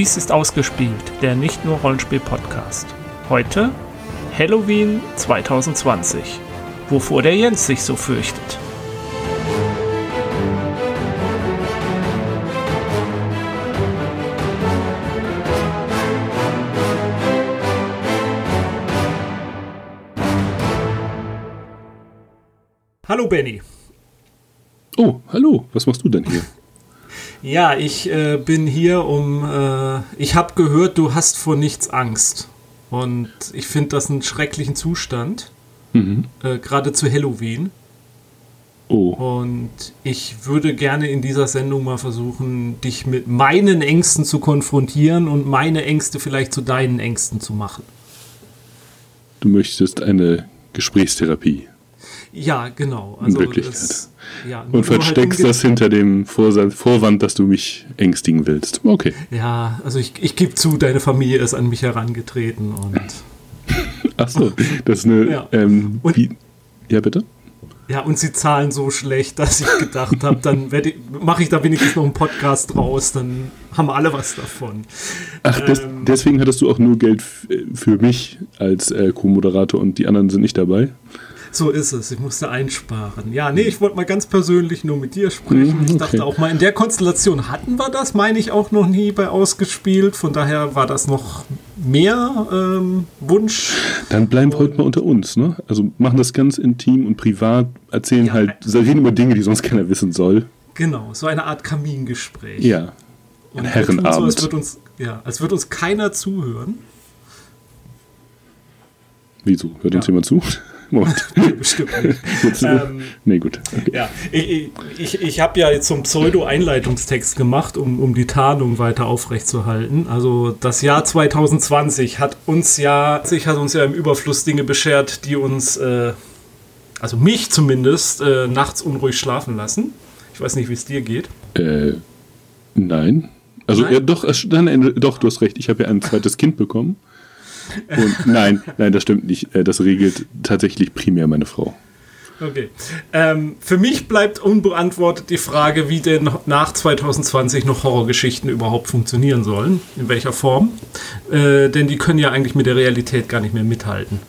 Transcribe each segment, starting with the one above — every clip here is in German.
Dies ist ausgespielt, der nicht nur Rollenspiel-Podcast. Heute Halloween 2020. Wovor der Jens sich so fürchtet. Hallo Benny. Oh, hallo, was machst du denn hier? Ja, ich äh, bin hier, um. Äh, ich habe gehört, du hast vor nichts Angst. Und ich finde das einen schrecklichen Zustand. Mhm. Äh, Gerade zu Halloween. Oh. Und ich würde gerne in dieser Sendung mal versuchen, dich mit meinen Ängsten zu konfrontieren und meine Ängste vielleicht zu deinen Ängsten zu machen. Du möchtest eine Gesprächstherapie. Ja, genau. Also in Wirklichkeit. Das, ja, und versteckst halt das hinter dem Vorwand, dass du mich ängstigen willst. Okay. Ja, also ich, ich gebe zu, deine Familie ist an mich herangetreten und. Ach so, das ist eine. Ja, ähm, wie, ja bitte? Ja, und sie zahlen so schlecht, dass ich gedacht habe, dann mache ich da wenigstens noch einen Podcast draus, dann haben alle was davon. Ach, des, ähm, deswegen hattest du auch nur Geld für mich als äh, Co-Moderator und die anderen sind nicht dabei? So ist es. Ich musste einsparen. Ja, nee, ich wollte mal ganz persönlich nur mit dir sprechen. Mhm, okay. Ich dachte auch mal, in der Konstellation hatten wir das, meine ich, auch noch nie bei ausgespielt. Von daher war das noch mehr ähm, Wunsch. Dann bleiben wir heute mal unter uns, ne? Also machen das ganz intim und privat, erzählen ja, halt, reden über Dinge, die sonst keiner wissen soll. Genau, so eine Art Kamingespräch. Ja. Ein Herrenabend. So, als wird uns, ja, als würde uns keiner zuhören. Wieso? Hört ja. uns jemand zu? Moment. Bestimmt nicht. Jetzt, ähm, nee, gut. Okay. Ja, ich, ich, ich habe ja jetzt so einen Pseudo-Einleitungstext gemacht, um, um die Tarnung weiter aufrechtzuerhalten. Also das Jahr 2020 hat uns ja, sich hat uns ja im Überfluss Dinge beschert, die uns, äh, also mich zumindest, äh, nachts unruhig schlafen lassen. Ich weiß nicht, wie es dir geht. Äh, nein. Also nein? Ja, doch, nein, doch, du hast recht. Ich habe ja ein zweites Kind bekommen. Und nein, nein, das stimmt nicht. Äh, das regelt tatsächlich primär meine Frau. Okay. Ähm, für mich bleibt unbeantwortet die Frage, wie denn nach 2020 noch Horrorgeschichten überhaupt funktionieren sollen. In welcher Form. Äh, denn die können ja eigentlich mit der Realität gar nicht mehr mithalten.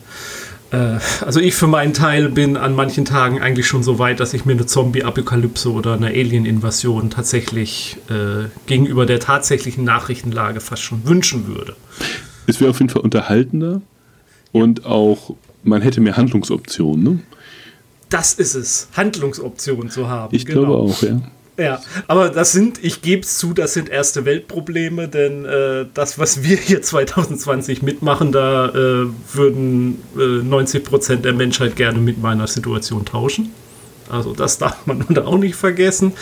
Äh, also ich für meinen Teil bin an manchen Tagen eigentlich schon so weit, dass ich mir eine Zombie-Apokalypse oder eine Alien-Invasion tatsächlich äh, gegenüber der tatsächlichen Nachrichtenlage fast schon wünschen würde es wäre auf jeden Fall unterhaltender und auch, man hätte mehr Handlungsoptionen. Ne? Das ist es, Handlungsoptionen zu haben. Ich genau. glaube auch, ja. Ja, aber das sind, ich gebe es zu, das sind erste Weltprobleme, denn äh, das, was wir hier 2020 mitmachen, da äh, würden äh, 90 Prozent der Menschheit gerne mit meiner Situation tauschen. Also das darf man nun auch nicht vergessen.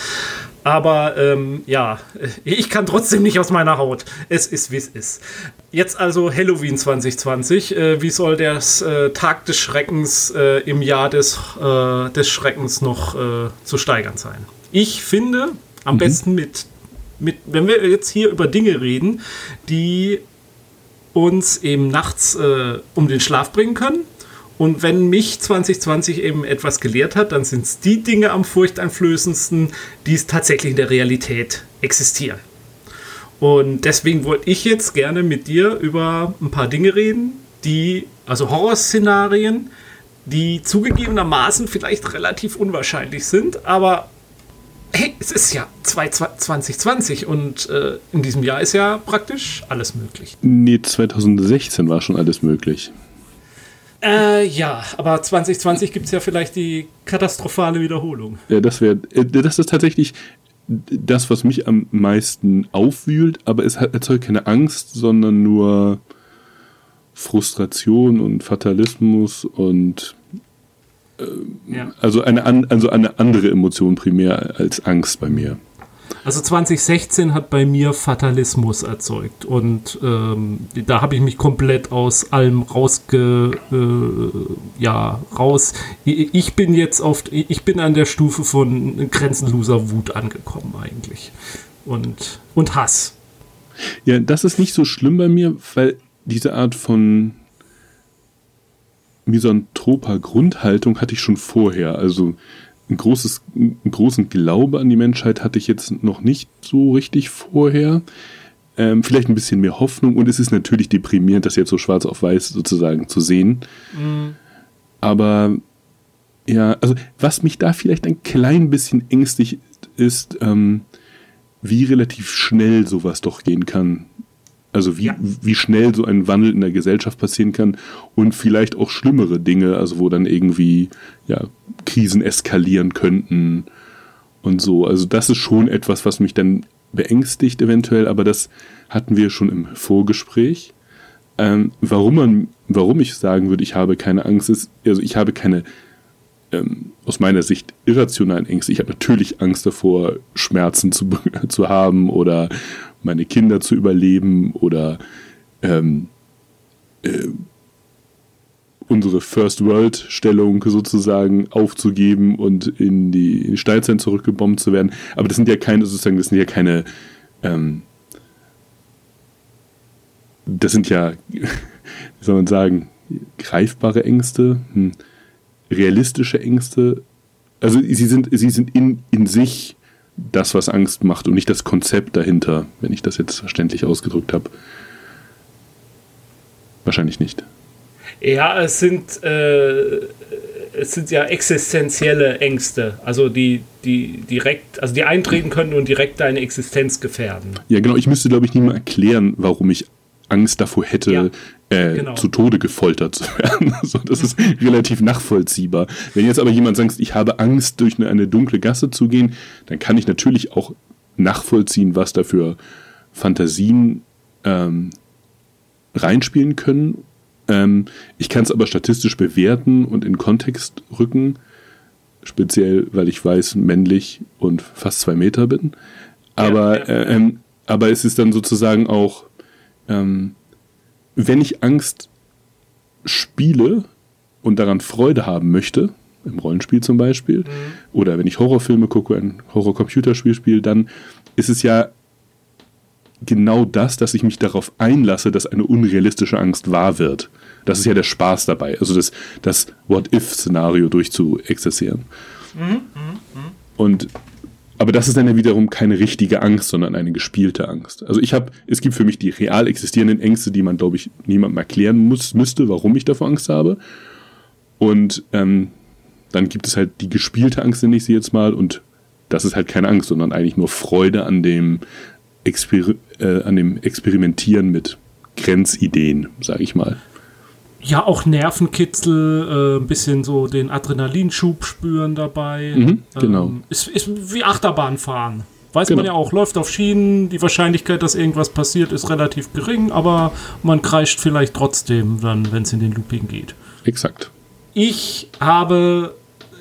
Aber ähm, ja, ich kann trotzdem nicht aus meiner Haut. Es ist, wie es ist. Jetzt also Halloween 2020. Äh, wie soll der äh, Tag des Schreckens äh, im Jahr des, äh, des Schreckens noch äh, zu steigern sein? Ich finde, am mhm. besten mit, mit, wenn wir jetzt hier über Dinge reden, die uns eben nachts äh, um den Schlaf bringen können und wenn mich 2020 eben etwas gelehrt hat, dann sind es die Dinge am furchteinflößendsten, die es tatsächlich in der Realität existieren. Und deswegen wollte ich jetzt gerne mit dir über ein paar Dinge reden, die, also Horrorszenarien, die zugegebenermaßen vielleicht relativ unwahrscheinlich sind, aber hey, es ist ja 2020 und äh, in diesem Jahr ist ja praktisch alles möglich. Nee, 2016 war schon alles möglich. Äh, ja, aber 2020 gibt es ja vielleicht die katastrophale Wiederholung. Ja, das wäre, äh, das ist tatsächlich das, was mich am meisten aufwühlt, aber es erzeugt keine Angst, sondern nur Frustration und Fatalismus und äh, ja. also, eine, also eine andere Emotion primär als Angst bei mir. Also 2016 hat bei mir Fatalismus erzeugt und ähm, da habe ich mich komplett aus allem rausge, äh, ja, raus. Ich bin jetzt oft, ich bin an der Stufe von grenzenloser Wut angekommen eigentlich und, und Hass. Ja, das ist nicht so schlimm bei mir, weil diese Art von misanthroper Grundhaltung hatte ich schon vorher. Also ein großes, einen großen Glaube an die Menschheit hatte ich jetzt noch nicht so richtig vorher. ähm, vielleicht ein bisschen mehr Hoffnung und es ist natürlich deprimierend, das jetzt so schwarz auf weiß sozusagen zu sehen. Mhm. Aber ja, also was mich da vielleicht ein klein bisschen ängstlich ist, ähm, wie relativ schnell sowas doch gehen kann. Also wie, ja. wie schnell so ein Wandel in der Gesellschaft passieren kann und vielleicht auch schlimmere Dinge, also wo dann irgendwie ja, Krisen eskalieren könnten und so. Also das ist schon etwas, was mich dann beängstigt eventuell, aber das hatten wir schon im Vorgespräch. Ähm, warum man, warum ich sagen würde, ich habe keine Angst, ist, also ich habe keine ähm, aus meiner Sicht irrationalen Ängste. Ich habe natürlich Angst davor, Schmerzen zu, zu haben oder meine Kinder zu überleben oder ähm, äh, unsere First World Stellung sozusagen aufzugeben und in die Steinzeit zurückgebombt zu werden. Aber das sind ja keine sozusagen, das sind ja keine ähm, das sind ja, wie soll man sagen, greifbare Ängste. Hm realistische Ängste, also sie sind, sie sind in, in sich das, was Angst macht und nicht das Konzept dahinter, wenn ich das jetzt verständlich ausgedrückt habe. Wahrscheinlich nicht. Ja, es sind, äh, es sind ja existenzielle Ängste, also die, die direkt, also die eintreten können und direkt deine Existenz gefährden. Ja, genau. Ich müsste, glaube ich, niemand erklären, warum ich Angst davor hätte, ja, äh, genau. zu Tode gefoltert zu werden. so, das ist relativ nachvollziehbar. Wenn jetzt aber jemand sagt, ich habe Angst, durch eine, eine, dunkle Gasse zu gehen, dann kann ich natürlich auch nachvollziehen, was da für Fantasien ähm, reinspielen können. Ähm, ich kann es aber statistisch bewerten und in Kontext rücken, speziell weil ich weiß, männlich und fast zwei Meter bin. Aber, ja, ja. Äh, ähm, aber es ist dann sozusagen auch ähm, wenn ich Angst spiele und daran Freude haben möchte, im Rollenspiel zum Beispiel, mhm. oder wenn ich Horrorfilme gucke, ein Horror-Computerspiel spiele, dann ist es ja genau das, dass ich mich darauf einlasse, dass eine unrealistische Angst wahr wird. Das ist ja der Spaß dabei, also das, das What-If-Szenario durchzuexerzieren. Mhm, mh, mh. Und aber das ist dann ja wiederum keine richtige Angst, sondern eine gespielte Angst. Also ich habe, es gibt für mich die real existierenden Ängste, die man, glaube ich, niemandem erklären muss, müsste, warum ich davor Angst habe. Und ähm, dann gibt es halt die gespielte Angst, nenne ich sie jetzt mal, und das ist halt keine Angst, sondern eigentlich nur Freude an dem, Exper äh, an dem Experimentieren mit Grenzideen, sage ich mal ja, auch Nervenkitzel, äh, ein bisschen so den Adrenalinschub spüren dabei. Mhm, genau. Ähm, ist, ist wie Achterbahnfahren. Weiß genau. man ja auch, läuft auf Schienen, die Wahrscheinlichkeit, dass irgendwas passiert, ist relativ gering, aber man kreischt vielleicht trotzdem dann, wenn es in den Looping geht. Exakt. Ich habe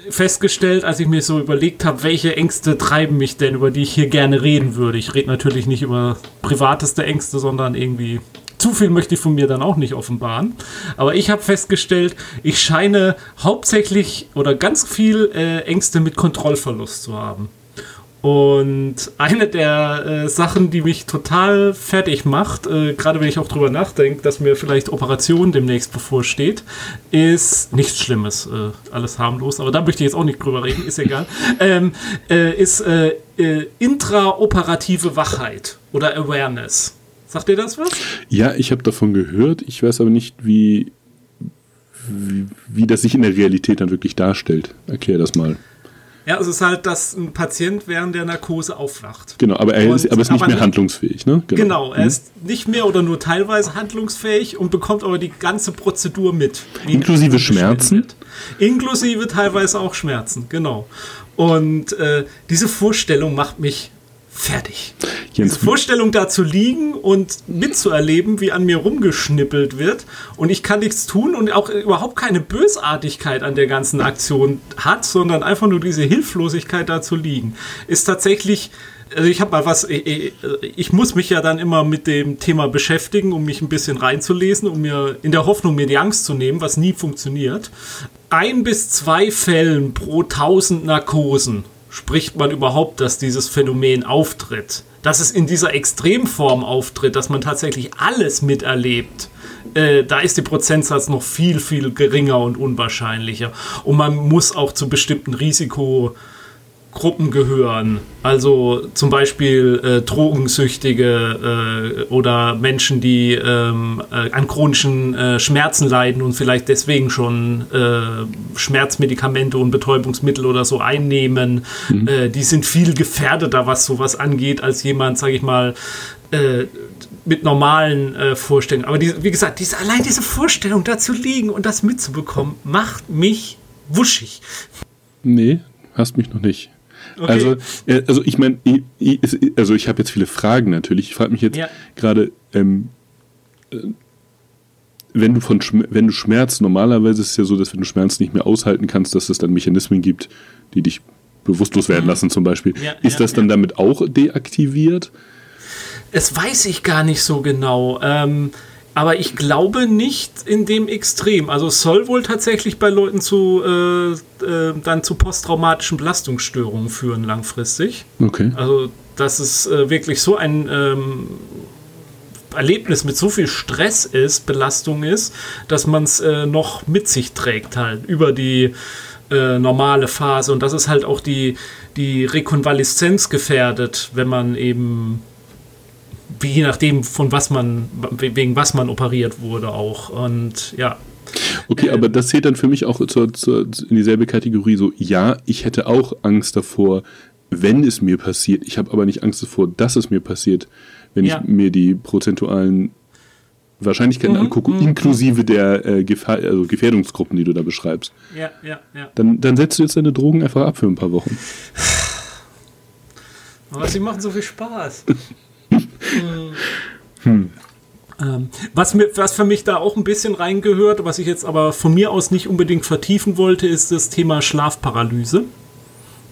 festgestellt, als ich mir so überlegt habe, welche Ängste treiben mich denn, über die ich hier gerne reden würde. Ich rede natürlich nicht über privateste Ängste, sondern irgendwie zu viel möchte ich von mir dann auch nicht offenbaren. Aber ich habe festgestellt, ich scheine hauptsächlich oder ganz viel äh, Ängste mit Kontrollverlust zu haben. Und eine der äh, Sachen, die mich total fertig macht, äh, gerade wenn ich auch drüber nachdenke, dass mir vielleicht Operation demnächst bevorsteht, ist nichts Schlimmes, äh, alles harmlos, aber da möchte ich jetzt auch nicht drüber reden, ist egal, ähm, äh, ist äh, äh, intraoperative Wachheit oder Awareness. Sagt dir das was? Ja, ich habe davon gehört. Ich weiß aber nicht, wie, wie, wie das sich in der Realität dann wirklich darstellt. Erklär das mal. Ja, es ist halt, dass ein Patient während der Narkose aufwacht. Genau, aber er ist, aber ist nicht aber mehr handlungsfähig, ne? Genau, genau er mhm. ist nicht mehr oder nur teilweise handlungsfähig und bekommt aber die ganze Prozedur mit. Inklusive Schmerzen? Inklusive teilweise auch Schmerzen, genau. Und äh, diese Vorstellung macht mich fertig. Jens, Diese Vorstellung da zu liegen und mitzuerleben, wie an mir rumgeschnippelt wird und ich kann nichts tun und auch überhaupt keine Bösartigkeit an der ganzen Aktion hat, sondern einfach nur diese Hilflosigkeit da zu liegen, ist tatsächlich also ich habe mal was, ich, ich, muss mich ja dann immer mit dem Thema beschäftigen, um mich ein bisschen reinzulesen, um mir in der Hoffnung, mir die Angst zu nehmen, was nie funktioniert. Ein bis zwei Fällen pro tausend Narkosen spricht man überhaupt, dass dieses Phänomen auftritt. Dass es in dieser Extremform auftritt, dass man tatsächlich alles miterlebt. Äh, da ist die Prozentsatz noch viel, viel geringer und unwahrscheinlicher. Und man muss auch zu bestimmten Risiko Gruppen gehören. Also zum Beispiel äh, Drogensüchtige äh, oder Menschen, die ähm, äh, an chronischen äh, Schmerzen leiden und vielleicht deswegen schon äh, Schmerzmedikamente und Betäubungsmittel oder so einnehmen. Mhm. Äh, die sind viel gefährdeter, was sowas angeht, als jemand, sage ich mal, mit normalen Vorstellungen. Aber die, wie gesagt, diese, allein diese Vorstellung, da zu liegen und das mitzubekommen, macht mich wuschig. Nee, hast mich noch nicht. Okay. Also, äh, also ich meine, also ich habe jetzt viele Fragen natürlich. Ich frage mich jetzt ja. gerade, ähm, äh, wenn du von wenn du Schmerz, normalerweise ist es ja so, dass wenn du Schmerz nicht mehr aushalten kannst, dass es dann Mechanismen gibt, die dich bewusstlos werden mhm. lassen zum Beispiel. Ja, ist ja, das dann damit auch deaktiviert? Es weiß ich gar nicht so genau. Ähm, aber ich glaube nicht in dem Extrem. Also es soll wohl tatsächlich bei Leuten zu äh, äh, dann zu posttraumatischen Belastungsstörungen führen langfristig. Okay. Also dass es äh, wirklich so ein ähm, Erlebnis mit so viel Stress ist, Belastung ist, dass man es äh, noch mit sich trägt halt über die äh, normale Phase und das ist halt auch die die Rekonvaleszenz gefährdet, wenn man eben je nachdem, von was man, wegen was man operiert wurde auch. Und ja. Okay, ähm, aber das zählt dann für mich auch zur, zur, in dieselbe Kategorie so, ja, ich hätte auch Angst davor, wenn es mir passiert. Ich habe aber nicht Angst davor, dass es mir passiert, wenn ja. ich mir die prozentualen Wahrscheinlichkeiten mhm, angucke, mhm, inklusive der äh, Gefahr, also Gefährdungsgruppen, die du da beschreibst. Ja, ja, ja. Dann, dann setzt du jetzt deine Drogen einfach ab für ein paar Wochen. Aber sie machen so viel Spaß. Hm. Ähm, was, mir, was für mich da auch ein bisschen reingehört, was ich jetzt aber von mir aus nicht unbedingt vertiefen wollte, ist das Thema Schlafparalyse.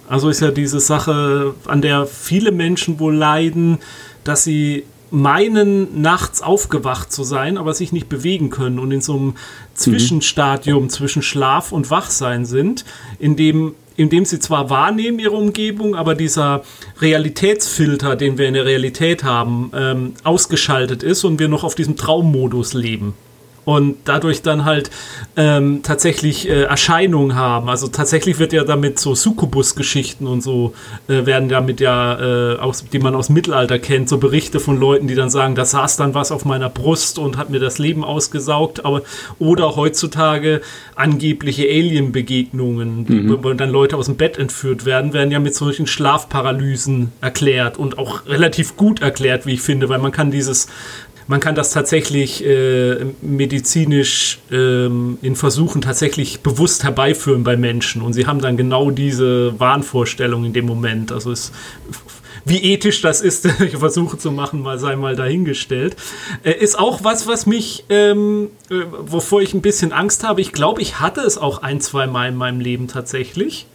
Also ist ja diese Sache, an der viele Menschen wohl leiden, dass sie meinen, nachts aufgewacht zu sein, aber sich nicht bewegen können und in so einem Zwischenstadium mhm. zwischen Schlaf und Wachsein sind, in dem indem sie zwar wahrnehmen ihre Umgebung, aber dieser Realitätsfilter, den wir in der Realität haben, ähm, ausgeschaltet ist und wir noch auf diesem Traummodus leben und dadurch dann halt ähm, tatsächlich äh, Erscheinungen haben. Also tatsächlich wird ja damit so Succubus-Geschichten und so äh, werden damit ja, äh, aus, die man aus Mittelalter kennt, so Berichte von Leuten, die dann sagen, da saß dann was auf meiner Brust und hat mir das Leben ausgesaugt. Aber oder heutzutage angebliche Alien-Begegnungen, mhm. wo dann Leute aus dem Bett entführt werden, werden ja mit solchen Schlafparalysen erklärt und auch relativ gut erklärt, wie ich finde, weil man kann dieses man kann das tatsächlich äh, medizinisch ähm, in Versuchen tatsächlich bewusst herbeiführen bei Menschen. Und sie haben dann genau diese Wahnvorstellung in dem Moment. Also es wie ethisch das ist, Versuche zu machen, mal sei mal dahingestellt. Äh, ist auch was, was mich, ähm, äh, wovor ich ein bisschen Angst habe. Ich glaube, ich hatte es auch ein, zwei Mal in meinem Leben tatsächlich.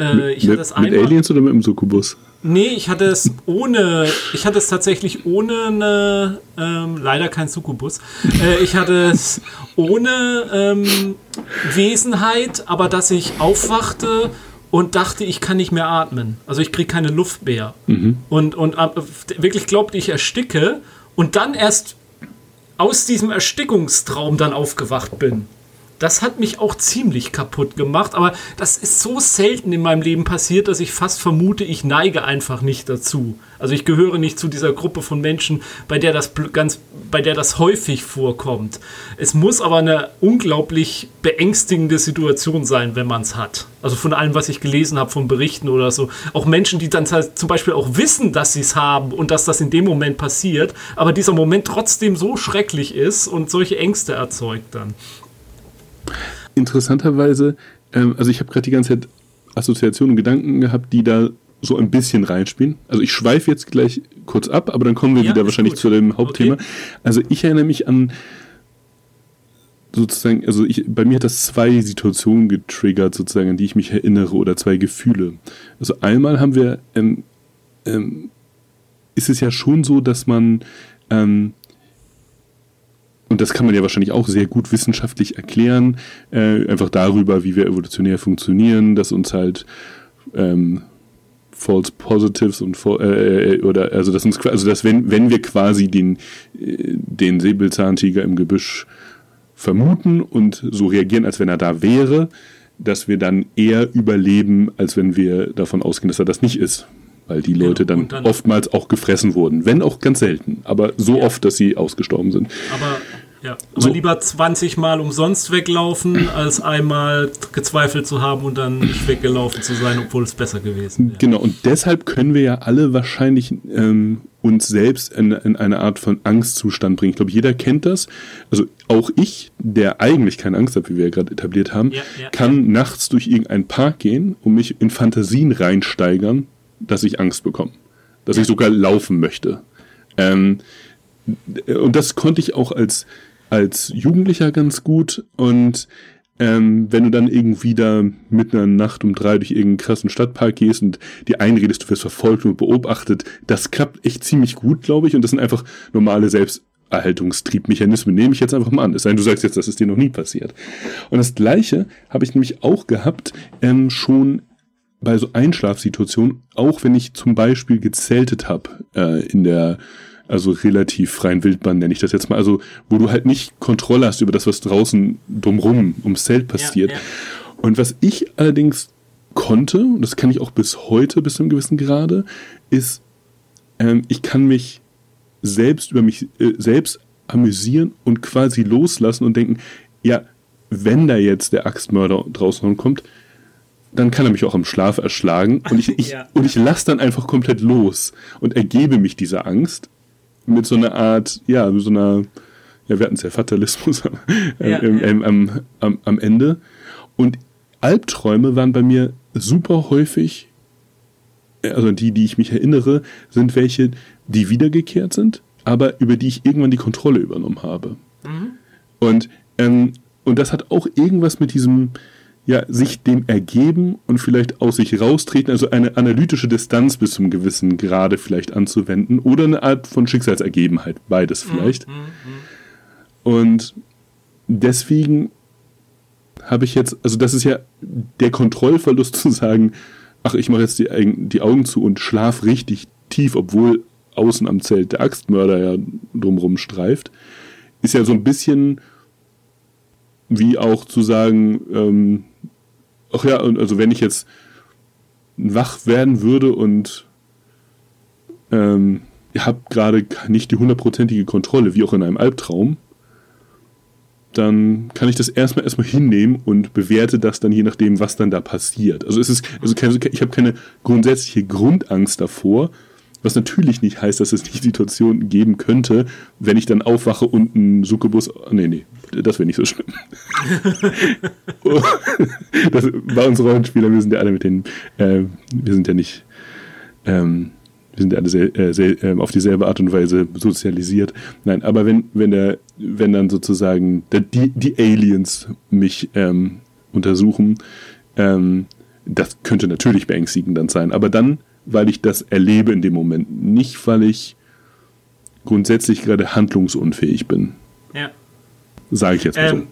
Äh, ich mit, hatte es mit Aliens oder mit dem Succubus? Nee, ich hatte es ohne, ich hatte es tatsächlich ohne eine, ähm, leider kein Succubus. Äh, ich hatte es ohne ähm, Wesenheit, aber dass ich aufwachte und dachte, ich kann nicht mehr atmen. Also ich kriege keine Luft mehr. Mhm. Und, und äh, wirklich glaubte, ich ersticke und dann erst aus diesem Erstickungstraum dann aufgewacht bin das hat mich auch ziemlich kaputt gemacht, aber das ist so selten in meinem Leben passiert, dass ich fast vermute, ich neige einfach nicht dazu. Also ich gehöre nicht zu dieser Gruppe von Menschen, bei der das ganz, bei der das häufig vorkommt. Es muss aber eine unglaublich beängstigende Situation sein, wenn man es hat. Also von allem, was ich gelesen habe, von Berichten oder so. Auch Menschen, die dann zum Beispiel auch wissen, dass sie es haben und dass das in dem Moment passiert, aber dieser Moment trotzdem so schrecklich ist und solche Ängste erzeugt dann. Interessanterweise, ähm, also ich habe gerade die ganze Zeit Assoziationen und Gedanken gehabt, die da so ein bisschen reinspielen. Also ich schweife jetzt gleich kurz ab, aber dann kommen wir ja, wieder wahrscheinlich gut. zu dem Hauptthema. Okay. Also ich erinnere mich an sozusagen, also ich, bei mir hat das zwei Situationen getriggert, sozusagen, an die ich mich erinnere oder zwei Gefühle. Also einmal haben wir, ähm, ähm, ist es ja schon so, dass man ähm, und das kann man ja wahrscheinlich auch sehr gut wissenschaftlich erklären, äh, einfach darüber, wie wir evolutionär funktionieren, dass uns halt ähm, False Positives und äh, äh, oder also dass uns also dass wenn wenn wir quasi den äh, den Säbelzahntiger im Gebüsch vermuten und so reagieren, als wenn er da wäre, dass wir dann eher überleben, als wenn wir davon ausgehen, dass er das nicht ist. Weil die Leute ja, dann, dann, oftmals auch gefressen wurden. Wenn auch ganz selten, aber so ja. oft, dass sie ausgestorben sind. Aber ja, aber so. lieber 20 Mal umsonst weglaufen, als einmal gezweifelt zu haben und dann nicht weggelaufen zu sein, obwohl es besser gewesen wäre. Genau, und deshalb können wir ja alle wahrscheinlich ähm, uns selbst in, in, eine Art von Angstzustand bringen. Ich glaube, jeder kennt das. Also auch ich, der eigentlich keine Angst hat, wie wir ja gerade etabliert haben, ja, ja, kann ja. nachts durch irgendeinen Park gehen und mich in Fantasien reinsteigern, dass ich Angst bekomme. Dass ich sogar laufen möchte. Ähm, und das konnte ich auch als als Jugendlicher ganz gut und ähm, wenn du dann irgendwie da mitten in der Nacht um drei durch irgendeinen krassen Stadtpark gehst und dir einredest, du wirst verfolgt und beobachtet, das klappt echt ziemlich gut, glaube ich. Und das sind einfach normale Selbsterhaltungstriebmechanismen, nehme ich jetzt einfach mal an. Es sei denn, du sagst jetzt, das ist dir noch nie passiert. Und das Gleiche habe ich nämlich auch gehabt, ähm, schon bei so Einschlafsituationen, auch wenn ich zum Beispiel gezeltet habe äh, in der also relativ freien Wildbahn nenne ich das jetzt mal, also wo du halt nicht Kontrolle hast über das, was draußen drumrum ums Zelt passiert. Ja, ja. Und was ich allerdings konnte, und das kann ich auch bis heute bis zu einem gewissen Grade, ist, ähm, ich kann mich selbst über mich äh, selbst amüsieren und quasi loslassen und denken, ja, wenn da jetzt der Axtmörder draußen kommt, dann kann er mich auch im Schlaf erschlagen und ich, ich ja. und ich lasse dann einfach komplett los und ergebe mich dieser Angst mit so einer Art, ja, so einer, ja, wir hatten es ja Fatalismus äh, ja, im, ja. Am, am, am Ende. Und Albträume waren bei mir super häufig, also die, die ich mich erinnere, sind welche, die wiedergekehrt sind, aber über die ich irgendwann die Kontrolle übernommen habe. Mhm. Und, ähm, und das hat auch irgendwas mit diesem, ja, sich dem ergeben und vielleicht aus sich raustreten, also eine analytische Distanz bis zum gewissen Grade vielleicht anzuwenden oder eine Art von Schicksalsergebenheit, beides mhm, vielleicht. Mm, mm, Und deswegen habe ich jetzt, also das ist ja der Kontrollverlust zu sagen, ach, ich mache jetzt die, die Augen zu und schlaf richtig tief, obwohl außen am Zelt der Axtmörder ja drumrum streift, ist ja so ein bisschen wie auch zu sagen, ähm, ach ja, also wenn ich jetzt wach werden würde und ähm, habt gerade nicht die hundertprozentige Kontrolle, wie auch in einem Albtraum, dann kann ich das erstmal erstmal hinnehmen und bewerte das dann je nachdem, was dann da passiert. Also es ist, also ich habe keine grundsätzliche Grundangst davor, was natürlich nicht heißt, dass es nicht Situationen geben könnte, wenn ich dann aufwache und ein Succubus. Nee, nee, das wäre nicht so schlimm. das, bei uns Rollenspieler, wir sind ja alle mit den. Äh, wir sind ja nicht. Ähm, wir sind ja alle sehr, äh, sehr, äh, auf dieselbe Art und Weise sozialisiert. Nein, aber wenn, wenn, der, wenn dann sozusagen der, die, die Aliens mich ähm, untersuchen, ähm, das könnte natürlich beängstigend dann sein. Aber dann weil ich das erlebe in dem Moment, nicht weil ich grundsätzlich gerade handlungsunfähig bin. Ja. Sage ich jetzt mal ähm, so.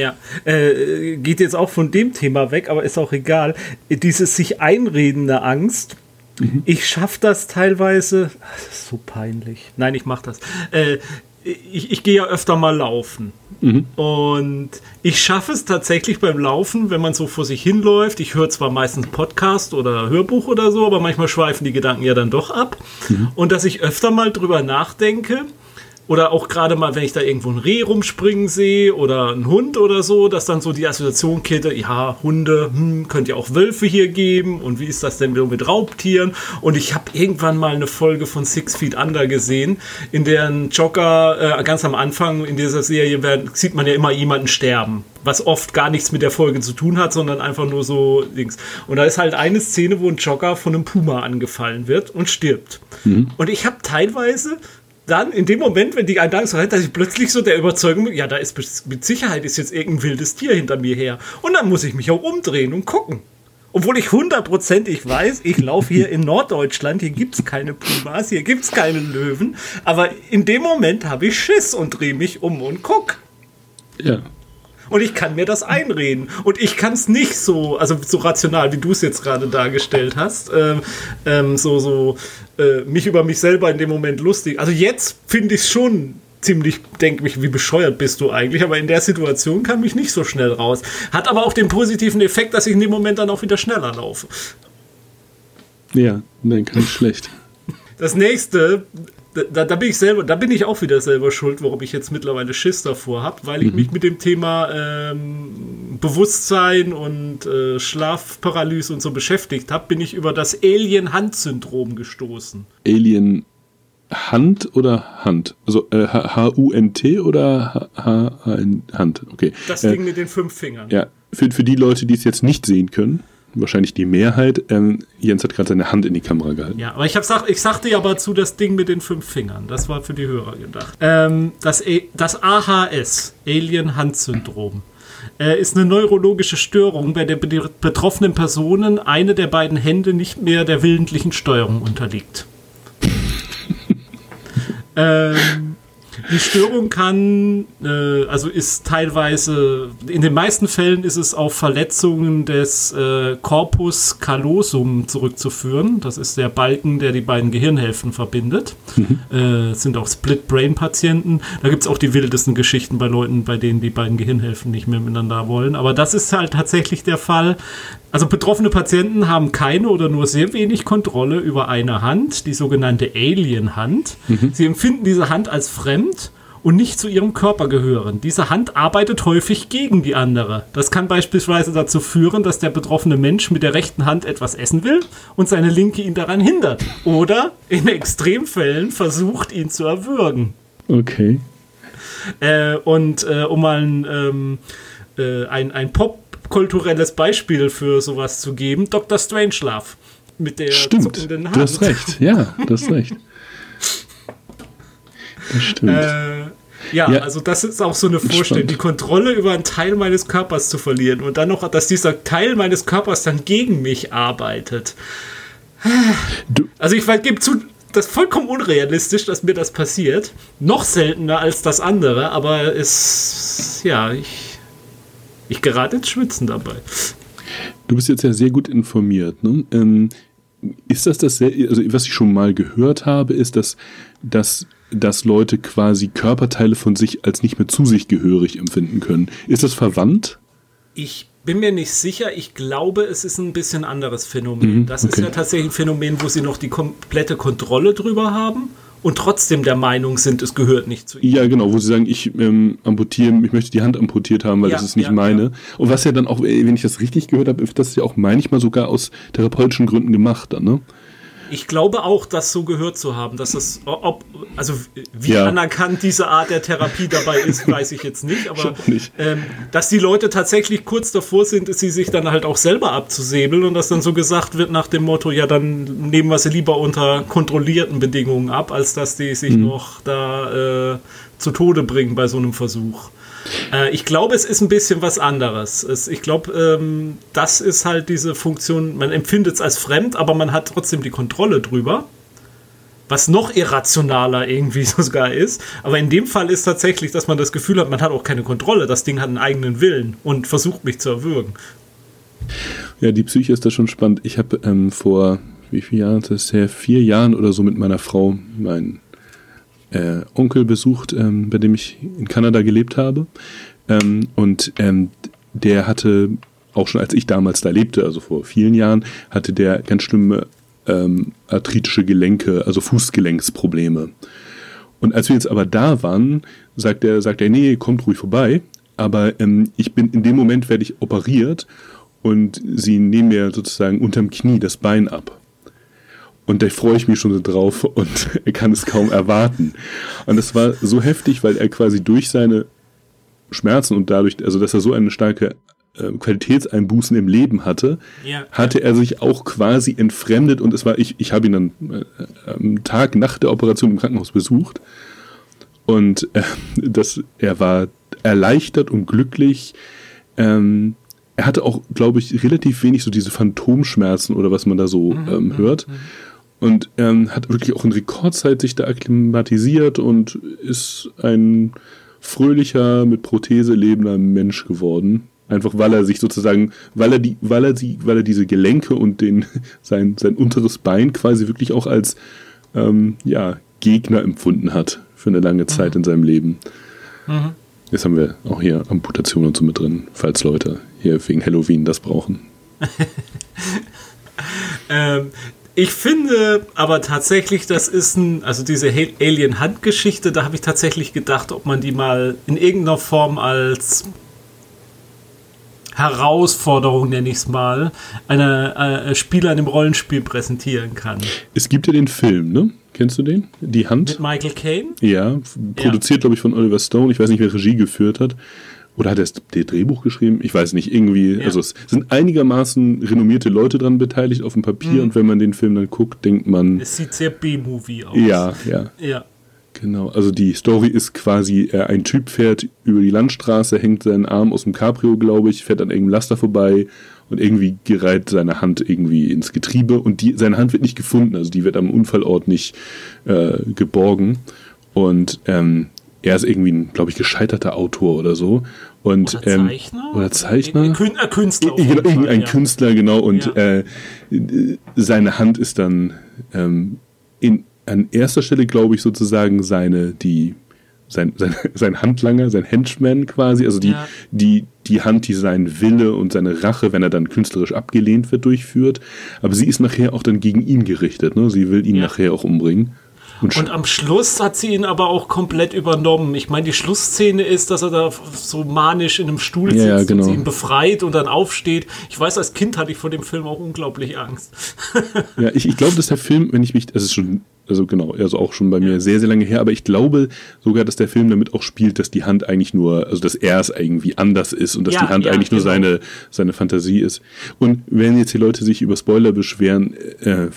Ja, äh, geht jetzt auch von dem Thema weg, aber ist auch egal. Dieses sich einredende Angst, mhm. ich schaffe das teilweise, das ist so peinlich. Nein, ich mache das. Äh, ich, ich gehe ja öfter mal laufen. Mhm. Und ich schaffe es tatsächlich beim Laufen, wenn man so vor sich hinläuft. Ich höre zwar meistens Podcast oder Hörbuch oder so, aber manchmal schweifen die Gedanken ja dann doch ab. Mhm. Und dass ich öfter mal drüber nachdenke, oder auch gerade mal, wenn ich da irgendwo ein Reh rumspringen sehe oder einen Hund oder so, dass dann so die Assoziation kette, ja, Hunde, hm, könnt ihr auch Wölfe hier geben und wie ist das denn mit Raubtieren? Und ich habe irgendwann mal eine Folge von Six Feet Under gesehen, in der ein Jogger äh, ganz am Anfang in dieser Serie werden, sieht man ja immer jemanden sterben was oft gar nichts mit der Folge zu tun hat, sondern einfach nur so Dings. Und da ist halt eine Szene, wo ein Jogger von einem Puma angefallen wird und stirbt. Mhm. Und ich habe teilweise dann in dem Moment, wenn die einen Angst hat, dass ich plötzlich so der Überzeugung bin, ja, da ist mit Sicherheit ist jetzt irgendein wildes Tier hinter mir her. Und dann muss ich mich auch umdrehen und gucken. Obwohl ich hundertprozentig weiß, ich laufe hier in Norddeutschland, hier gibt es keine Pumas, hier gibt es keine Löwen. Aber in dem Moment habe ich Schiss und drehe mich um und guck. Ja. Und ich kann mir das einreden. Und ich kann es nicht so, also so rational, wie du es jetzt gerade dargestellt hast, ähm, ähm, so, so äh, mich über mich selber in dem Moment lustig. Also jetzt finde ich es schon ziemlich, denke mich, wie bescheuert bist du eigentlich, aber in der Situation kam ich nicht so schnell raus. Hat aber auch den positiven Effekt, dass ich in dem Moment dann auch wieder schneller laufe. Ja, dann ganz schlecht. Das nächste, da, da, bin ich selber, da bin ich auch wieder selber schuld, warum ich jetzt mittlerweile Schiss davor habe, weil ich mhm. mich mit dem Thema ähm, Bewusstsein und äh, Schlafparalyse und so beschäftigt habe, bin ich über das Alien-Hand-Syndrom gestoßen. Alien Hand oder Hand? Also äh, H-U-N-T oder H-H-Hand? Okay. Das Ding äh, mit den fünf Fingern. Ja, für, für die Leute, die es jetzt nicht sehen können, wahrscheinlich die Mehrheit. Ähm, Jens hat gerade seine Hand in die Kamera gehalten. Ja, aber ich, hab, ich sagte ja aber zu das Ding mit den fünf Fingern. Das war für die Hörer gedacht. Ähm, das, e, das AHS, Alien-Hand-Syndrom, äh, ist eine neurologische Störung, bei der betroffenen Personen eine der beiden Hände nicht mehr der willentlichen Steuerung unterliegt. ähm, die Störung kann, äh, also ist teilweise, in den meisten Fällen ist es auf Verletzungen des äh, Corpus callosum zurückzuführen. Das ist der Balken, der die beiden Gehirnhälften verbindet. Mhm. Äh, sind auch Split-Brain-Patienten. Da gibt es auch die wildesten Geschichten bei Leuten, bei denen die beiden Gehirnhälften nicht mehr miteinander wollen. Aber das ist halt tatsächlich der Fall. Also betroffene Patienten haben keine oder nur sehr wenig Kontrolle über eine Hand, die sogenannte Alien-Hand. Mhm. Sie empfinden diese Hand als fremd und nicht zu ihrem Körper gehören. Diese Hand arbeitet häufig gegen die andere. Das kann beispielsweise dazu führen, dass der betroffene Mensch mit der rechten Hand etwas essen will und seine linke ihn daran hindert. Oder in Extremfällen versucht, ihn zu erwürgen. Okay. Äh, und äh, um mal ein, ähm, äh, ein, ein Pop kulturelles Beispiel für sowas zu geben. Dr. Strangelove mit der stimmt. Du hast recht, ja, du hast recht. Das stimmt. Äh, ja, ja, also das ist auch so eine Vorstellung, die Kontrolle über einen Teil meines Körpers zu verlieren und dann noch, dass dieser Teil meines Körpers dann gegen mich arbeitet. Du also ich gebe zu, das ist vollkommen unrealistisch, dass mir das passiert. Noch seltener als das andere, aber es, ja, ich ich gerate ins Schwitzen dabei. Du bist jetzt ja sehr gut informiert. Ne? Ähm, ist das das, also was ich schon mal gehört habe, ist, dass, dass, dass Leute quasi Körperteile von sich als nicht mehr zu sich gehörig empfinden können. Ist das verwandt? Ich bin mir nicht sicher. Ich glaube, es ist ein bisschen anderes Phänomen. Mhm, das okay. ist ja tatsächlich ein Phänomen, wo sie noch die komplette Kontrolle drüber haben und trotzdem der Meinung sind, es gehört nicht zu ihnen. Ja, genau, wo sie sagen, ich ähm, amputiere, ich möchte die Hand amputiert haben, weil ja, das ist nicht ja, meine. Ja. Und was ja dann auch, wenn ich das richtig gehört habe, das ist ja auch manchmal sogar aus therapeutischen Gründen gemacht dann, ne? Ich glaube auch, das so gehört zu haben, dass das, ob, also wie ja. anerkannt diese Art der Therapie dabei ist, weiß ich jetzt nicht, aber nicht. Ähm, dass die Leute tatsächlich kurz davor sind, sie sich dann halt auch selber abzusäbeln und dass dann so gesagt wird nach dem Motto, ja, dann nehmen wir sie lieber unter kontrollierten Bedingungen ab, als dass die sich mhm. noch da äh, zu Tode bringen bei so einem Versuch. Äh, ich glaube, es ist ein bisschen was anderes. Es, ich glaube, ähm, das ist halt diese Funktion, man empfindet es als fremd, aber man hat trotzdem die Kontrolle drüber. Was noch irrationaler irgendwie sogar ist. Aber in dem Fall ist tatsächlich, dass man das Gefühl hat, man hat auch keine Kontrolle. Das Ding hat einen eigenen Willen und versucht mich zu erwürgen. Ja, die Psyche ist da schon spannend. Ich habe ähm, vor, wie viele Jahren das her? Vier Jahren oder so mit meiner Frau meinen äh, Onkel besucht, ähm, bei dem ich in Kanada gelebt habe. Ähm, und ähm, der hatte, auch schon als ich damals da lebte, also vor vielen Jahren, hatte der ganz schlimme ähm, arthritische Gelenke, also Fußgelenksprobleme. Und als wir jetzt aber da waren, sagt er, sagt er, nee, kommt ruhig vorbei. Aber ähm, ich bin in dem Moment werde ich operiert und sie nehmen mir sozusagen unterm Knie das Bein ab. Und da freue ich mich schon so drauf und er kann es kaum erwarten. Und das war so heftig, weil er quasi durch seine Schmerzen und dadurch, also dass er so eine starke äh, Qualitätseinbußen im Leben hatte, ja. hatte er sich auch quasi entfremdet und es war, ich, ich habe ihn dann äh, am Tag nach der Operation im Krankenhaus besucht und äh, das, er war erleichtert und glücklich. Ähm, er hatte auch, glaube ich, relativ wenig so diese Phantomschmerzen oder was man da so mhm, ähm, hört. Mhm und ähm, hat wirklich auch in Rekordzeit sich da akklimatisiert und ist ein fröhlicher, mit Prothese lebender Mensch geworden. Einfach weil er sich sozusagen, weil er die, weil er sie, weil er diese Gelenke und den, sein, sein unteres Bein quasi wirklich auch als ähm, ja, Gegner empfunden hat für eine lange Zeit mhm. in seinem Leben. Mhm. Jetzt haben wir auch hier Amputation und so mit drin, falls Leute hier wegen Halloween das brauchen. ähm, ich finde aber tatsächlich, das ist ein, also diese Alien-Hand-Geschichte, da habe ich tatsächlich gedacht, ob man die mal in irgendeiner Form als Herausforderung, nenne ich es mal, einer äh, Spieler in einem Rollenspiel präsentieren kann. Es gibt ja den Film, ne? Kennst du den? Die Hand? Mit Michael Caine? Ja, produziert, ja. glaube ich, von Oliver Stone. Ich weiß nicht, wer Regie geführt hat. Oder hat er das Drehbuch geschrieben? Ich weiß nicht, irgendwie. Ja. Also es sind einigermaßen renommierte Leute dran beteiligt auf dem Papier mhm. und wenn man den Film dann guckt, denkt man. Es sieht sehr B-Movie aus. Ja, ja. Ja. Genau, also die Story ist quasi, äh, ein Typ fährt über die Landstraße, hängt seinen Arm aus dem Cabrio, glaube ich, fährt an irgendeinem Laster vorbei und irgendwie gereiht seine Hand irgendwie ins Getriebe und die, seine Hand wird nicht gefunden, also die wird am Unfallort nicht äh, geborgen. Und ähm, er ist irgendwie ein, glaube ich, gescheiterter Autor oder so. Und, oder ähm, Zeichner? Ähm, oder Zeichner? Ein, ein Künstler. Genau, irgendein ja. Künstler, genau. Und ja. äh, seine Hand ist dann ähm, in, an erster Stelle, glaube ich, sozusagen seine, die, sein, sein, sein Handlanger, sein Henchman quasi, also die, ja. die, die Hand, die seinen Wille und seine Rache, wenn er dann künstlerisch abgelehnt wird, durchführt. Aber sie ist nachher auch dann gegen ihn gerichtet. Ne? Sie will ihn nachher auch umbringen. Und, und, am Schluss hat sie ihn aber auch komplett übernommen. Ich meine, die Schlussszene ist, dass er da so manisch in einem Stuhl sitzt ja, genau. und sie ihn befreit und dann aufsteht. Ich weiß, als Kind hatte ich vor dem Film auch unglaublich Angst. ja, ich, ich glaube, dass der Film, wenn ich mich, es ist schon, also genau, also auch schon bei mir sehr, sehr lange her, aber ich glaube sogar, dass der Film damit auch spielt, dass die Hand eigentlich nur, also dass er es irgendwie anders ist und dass ja, die Hand ja, eigentlich genau. nur seine, seine Fantasie ist. Und wenn jetzt die Leute sich über Spoiler beschweren, äh,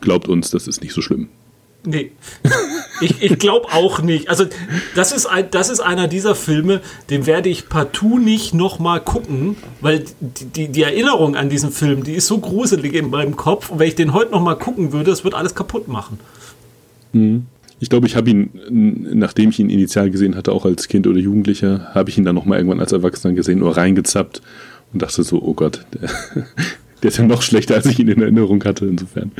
glaubt uns, das ist nicht so schlimm. Nee. Ich, ich glaube auch nicht. Also, das ist, ein, das ist einer dieser Filme, den werde ich partout nicht nochmal gucken, weil die, die, die, Erinnerung an diesen Film, die ist so gruselig in meinem Kopf. Und wenn ich den heute nochmal gucken würde, das wird alles kaputt machen. Mhm. Ich glaube, ich habe ihn, nachdem ich ihn initial gesehen hatte, auch als Kind oder Jugendlicher, habe ich ihn dann nochmal irgendwann als Erwachsener gesehen, nur reingezappt und dachte so, oh Gott, der, der ist ja noch schlechter, als ich ihn in Erinnerung hatte, insofern.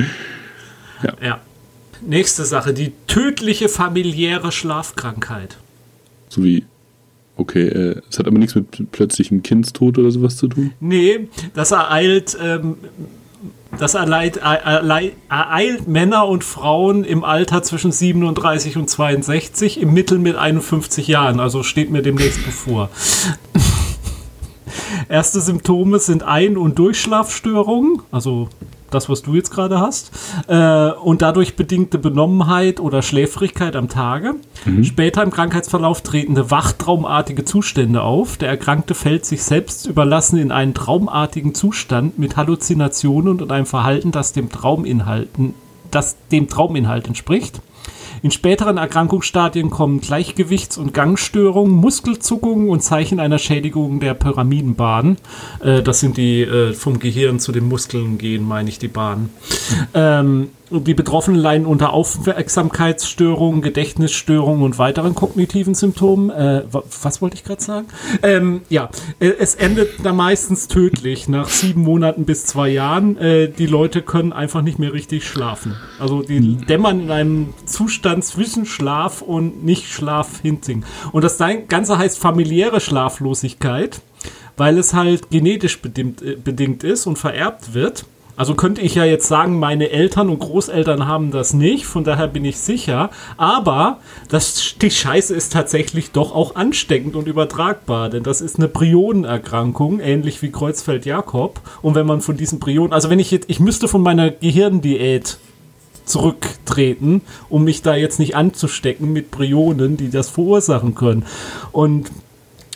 Ja. ja. Nächste Sache, die tödliche familiäre Schlafkrankheit. So wie, okay, äh, es hat aber nichts mit plötzlichem Kindstod oder sowas zu tun? Nee, das ereilt, ähm, das ereilt, ereilt, ereilt Männer und Frauen im Alter zwischen 37 und 62, im Mittel mit 51 Jahren, also steht mir demnächst bevor. Erste Symptome sind Ein- und Durchschlafstörungen, also das, was du jetzt gerade hast, äh, und dadurch bedingte Benommenheit oder Schläfrigkeit am Tage. Mhm. Später im Krankheitsverlauf tretende wachtraumartige Zustände auf. Der Erkrankte fällt sich selbst überlassen in einen traumartigen Zustand mit Halluzinationen und einem Verhalten, das dem Trauminhalten, das dem Trauminhalt entspricht. In späteren Erkrankungsstadien kommen Gleichgewichts- und Gangstörungen, Muskelzuckungen und Zeichen einer Schädigung der Pyramidenbahn. Äh, das sind die äh, vom Gehirn zu den Muskeln gehen, meine ich, die Bahnen. Ähm, die Betroffenen leiden unter Aufmerksamkeitsstörungen, Gedächtnisstörungen und weiteren kognitiven Symptomen. Äh, was wollte ich gerade sagen? Ähm, ja, äh, es endet da meistens tödlich nach sieben Monaten bis zwei Jahren. Äh, die Leute können einfach nicht mehr richtig schlafen. Also die mhm. dämmern in einem Zustand zwischen Schlaf und Nicht-Schlaf hinting. Und das Ganze heißt familiäre Schlaflosigkeit, weil es halt genetisch bedingt, äh, bedingt ist und vererbt wird. Also könnte ich ja jetzt sagen, meine Eltern und Großeltern haben das nicht, von daher bin ich sicher. Aber das, die Scheiße ist tatsächlich doch auch ansteckend und übertragbar, denn das ist eine Prionenerkrankung, ähnlich wie Kreuzfeld-Jakob. Und wenn man von diesen Prionen, also wenn ich jetzt, ich müsste von meiner Gehirndiät zurücktreten, um mich da jetzt nicht anzustecken mit Prionen, die das verursachen können. Und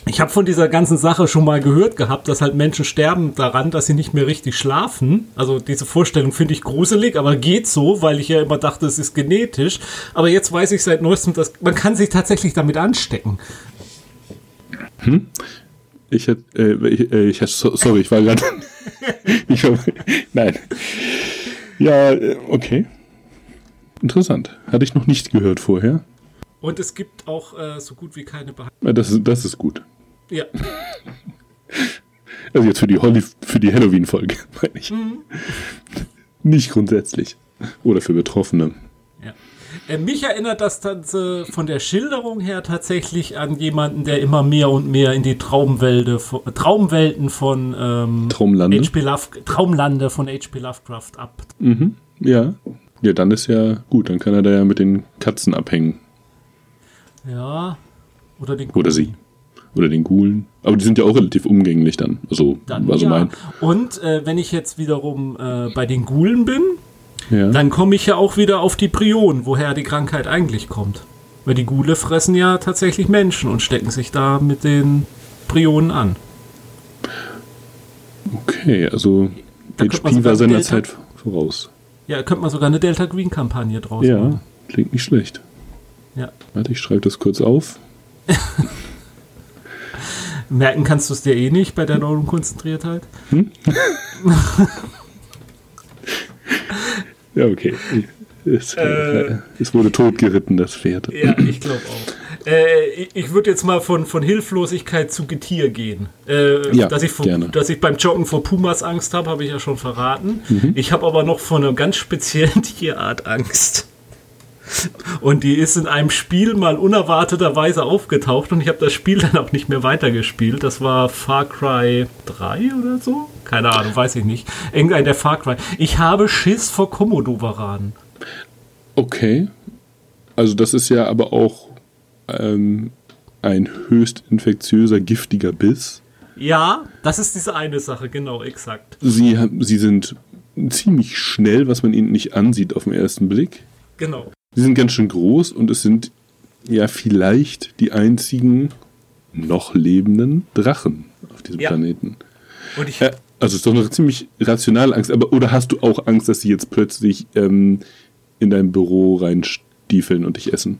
ich habe von dieser ganzen Sache schon mal gehört gehabt, dass halt Menschen sterben daran, dass sie nicht mehr richtig schlafen. Also diese Vorstellung finde ich gruselig, aber geht so, weil ich ja immer dachte, es ist genetisch. Aber jetzt weiß ich seit neuestem, dass man kann sich tatsächlich damit anstecken. Hm? Ich hätte, äh, ich, äh, ich hätte, sorry, ich war gerade, nein. Ja, äh, okay. Interessant. Hatte ich noch nicht gehört vorher. Und es gibt auch äh, so gut wie keine Behandlung. Das ist, das ist gut. Ja. Also jetzt für die, Holly, für die Halloween-Folge, meine ich. Mhm. Nicht grundsätzlich. Oder für Betroffene. Ja. Äh, mich erinnert das Ganze von der Schilderung her tatsächlich an jemanden, der immer mehr und mehr in die Traumwälde, Traumwelten von ähm, Traumlande. HP Love, Traumlande von H.P. Lovecraft ab. Mhm, ja. Ja, dann ist ja gut, dann kann er da ja mit den Katzen abhängen. Ja. Oder den Oder sie. Oder den Gulen. Aber die sind ja auch relativ umgänglich dann. Also, dann, war so ja. mein. Und äh, wenn ich jetzt wiederum äh, bei den Gulen bin, ja. dann komme ich ja auch wieder auf die Prionen, woher die Krankheit eigentlich kommt. Weil die Gule fressen ja tatsächlich Menschen und stecken sich da mit den Prionen an. Okay, also da HP war seiner Zeit voraus. Ja, könnte man sogar eine Delta Green Kampagne draus ja, machen. Ja, klingt nicht schlecht. Ja. Warte, ich schreibe das kurz auf. Merken kannst du es dir eh nicht bei der neuen Konzentriertheit. Hm? ja, okay. Es, äh, es, wurde totgeritten, das Pferd. Ja, ich glaube auch. Äh, ich würde jetzt mal von, von Hilflosigkeit zu Getier gehen. Äh, ja, dass, ich vor, dass ich beim Joggen vor Pumas Angst habe, habe ich ja schon verraten. Mhm. Ich habe aber noch von einer ganz speziellen Tierart Angst. Und die ist in einem Spiel mal unerwarteterweise aufgetaucht und ich habe das Spiel dann auch nicht mehr weitergespielt. Das war Far Cry 3 oder so? Keine Ahnung, weiß ich nicht. Irgendein der Far Cry. Ich habe Schiss vor Komodo-Varanen. Okay. Also das ist ja aber auch ähm, ein höchst infektiöser, giftiger Biss. Ja, das ist diese eine Sache, genau, exakt. Sie, sie sind ziemlich schnell, was man ihnen nicht ansieht auf den ersten Blick. Genau. Sie sind ganz schön groß und es sind ja vielleicht die einzigen noch lebenden Drachen auf diesem ja. Planeten. Und ich, äh, also ist doch eine ziemlich rationale Angst. Aber oder hast du auch Angst, dass sie jetzt plötzlich ähm, in dein Büro reinstiefeln und dich essen?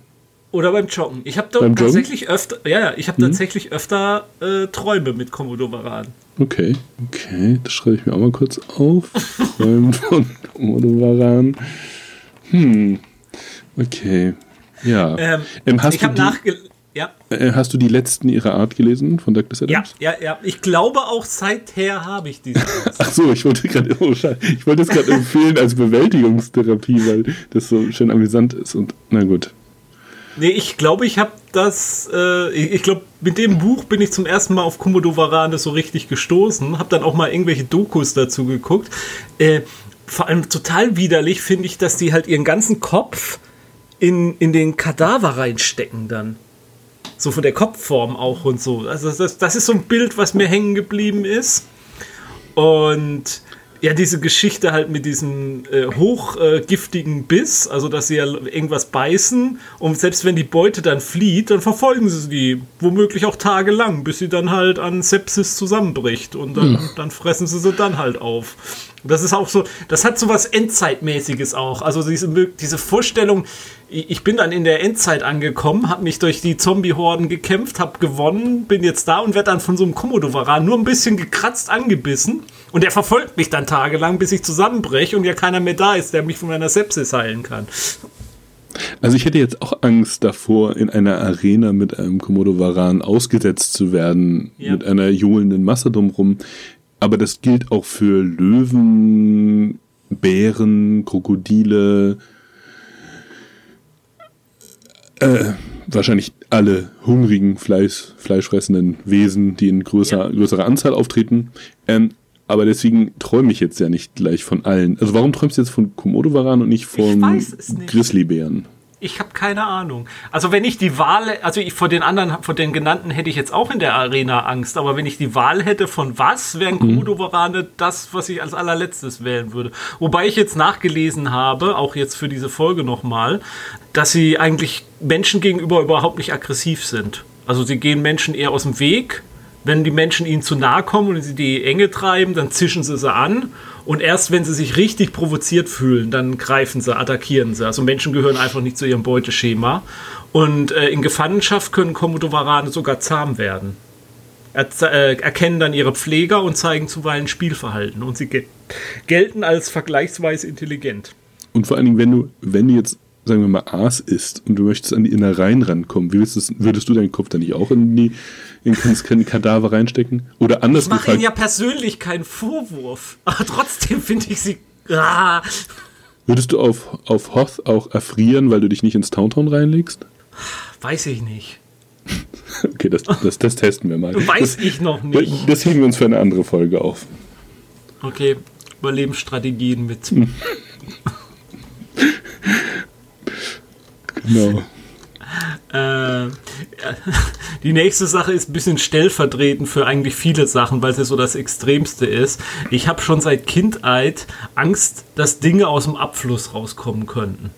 Oder beim Joggen. Ich habe tatsächlich Joggen? öfter, ja, ja, ich habe tatsächlich öfter äh, Träume mit Komodo-Varan. Okay, okay, das schreibe ich mir auch mal kurz auf. Träume von Komodo-Varan. Hm, Okay. Ja. Ähm, ähm, ich habe nachge... Ja. Äh, hast du die letzten ihrer Art gelesen von Douglas Adams? Ja, ja, ja. Ich glaube auch seither habe ich diese. Ach so, ich wollte gerade, oh, ich wollte es gerade empfehlen als Bewältigungstherapie, weil das so schön amüsant ist und na gut. Nee, ich glaube, ich habe das, äh, ich glaube, mit dem Buch bin ich zum ersten Mal auf Komodo Varane so richtig gestoßen, habe dann auch mal irgendwelche Dokus dazu geguckt. Äh, vor allem total widerlich finde ich, dass die halt ihren ganzen Kopf in, in den Kadaver reinstecken dann. So von der Kopfform auch und so. Also das, das ist so ein Bild, was mir hängen geblieben ist. Und ja, diese Geschichte halt mit diesem äh, hochgiftigen äh, Biss, also dass sie ja irgendwas beißen und selbst wenn die Beute dann flieht, dann verfolgen sie die womöglich auch tagelang, bis sie dann halt an Sepsis zusammenbricht und dann, mhm. dann fressen sie sie dann halt auf. Das ist auch so, das hat so was Endzeitmäßiges auch. Also diese, diese Vorstellung, ich bin dann in der Endzeit angekommen, habe mich durch die Zombie-Horden gekämpft, habe gewonnen, bin jetzt da und werde dann von so einem Komodo-Varan nur ein bisschen gekratzt angebissen. Und der verfolgt mich dann tagelang, bis ich zusammenbreche und ja keiner mehr da ist, der mich von meiner Sepsis heilen kann. Also ich hätte jetzt auch Angst davor, in einer Arena mit einem Komodo-Varan ausgesetzt zu werden, ja. mit einer johlenden Masse drumherum. Aber das gilt auch für Löwen, Bären, Krokodile, äh, wahrscheinlich alle hungrigen, Fleisch, fleischfressenden Wesen, die in größer, größerer Anzahl auftreten. Ähm, aber deswegen träume ich jetzt ja nicht gleich von allen. Also warum träumst du jetzt von Komodo-Varan und nicht vom Grizzlybären? Ich habe keine Ahnung. Also wenn ich die Wahl, also ich, vor den anderen, vor den genannten hätte ich jetzt auch in der Arena Angst, aber wenn ich die Wahl hätte von was, wären mhm. Komodo-Varane das, was ich als allerletztes wählen würde. Wobei ich jetzt nachgelesen habe, auch jetzt für diese Folge nochmal, dass sie eigentlich Menschen gegenüber überhaupt nicht aggressiv sind. Also sie gehen Menschen eher aus dem Weg. Wenn die Menschen ihnen zu nahe kommen und sie die Enge treiben, dann zischen sie sie an und erst wenn sie sich richtig provoziert fühlen, dann greifen sie, attackieren sie. Also Menschen gehören einfach nicht zu ihrem Beuteschema. Und äh, in Gefangenschaft können Komodowarane sogar zahm werden. Er, äh, erkennen dann ihre Pfleger und zeigen zuweilen Spielverhalten. Und sie ge gelten als vergleichsweise intelligent. Und vor allen Dingen, wenn du, wenn du jetzt sagen wir mal, Aas isst und du möchtest an die Innereien rankommen, wie würdest, würdest du deinen Kopf dann nicht auch in die in den Kadaver reinstecken? Oder anders ich mache ihnen ja persönlich keinen Vorwurf, aber trotzdem finde ich sie. Ah. Würdest du auf, auf Hoth auch erfrieren, weil du dich nicht ins Towntown reinlegst? Weiß ich nicht. okay, das, das, das testen wir mal. Weiß das, ich noch nicht. Das heben wir uns für eine andere Folge auf. Okay, Überlebensstrategien mit. Genau. Die nächste Sache ist ein bisschen stellvertretend für eigentlich viele Sachen, weil sie so das Extremste ist. Ich habe schon seit Kindheit Angst, dass Dinge aus dem Abfluss rauskommen könnten.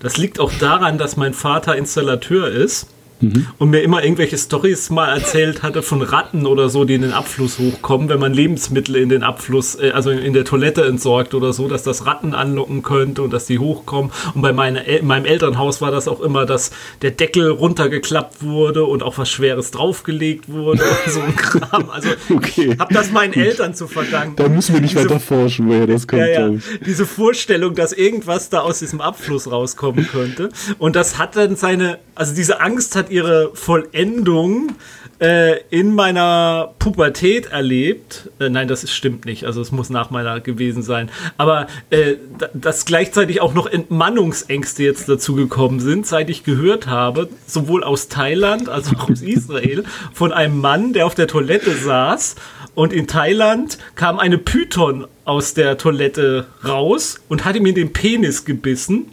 Das liegt auch daran, dass mein Vater Installateur ist Mhm. Und mir immer irgendwelche Stories mal erzählt hatte von Ratten oder so, die in den Abfluss hochkommen, wenn man Lebensmittel in den Abfluss, äh, also in der Toilette entsorgt oder so, dass das Ratten anlocken könnte und dass die hochkommen. Und bei meine, in meinem Elternhaus war das auch immer, dass der Deckel runtergeklappt wurde und auch was Schweres draufgelegt wurde und so ein Kram. Also okay. ich habe das meinen Eltern zu verdanken. Da müssen wir nicht diese, weiter forschen, woher das kommt. Ja, ja, diese Vorstellung, dass irgendwas da aus diesem Abfluss rauskommen könnte. Und das hat dann seine, also diese Angst hat hat ihre Vollendung äh, in meiner Pubertät erlebt. Äh, nein, das ist, stimmt nicht. Also es muss nach meiner gewesen sein. Aber äh, dass gleichzeitig auch noch Entmannungsängste jetzt dazu gekommen sind, seit ich gehört habe, sowohl aus Thailand als auch aus Israel, von einem Mann, der auf der Toilette saß und in Thailand kam eine Python aus der Toilette raus und hat ihm in den Penis gebissen.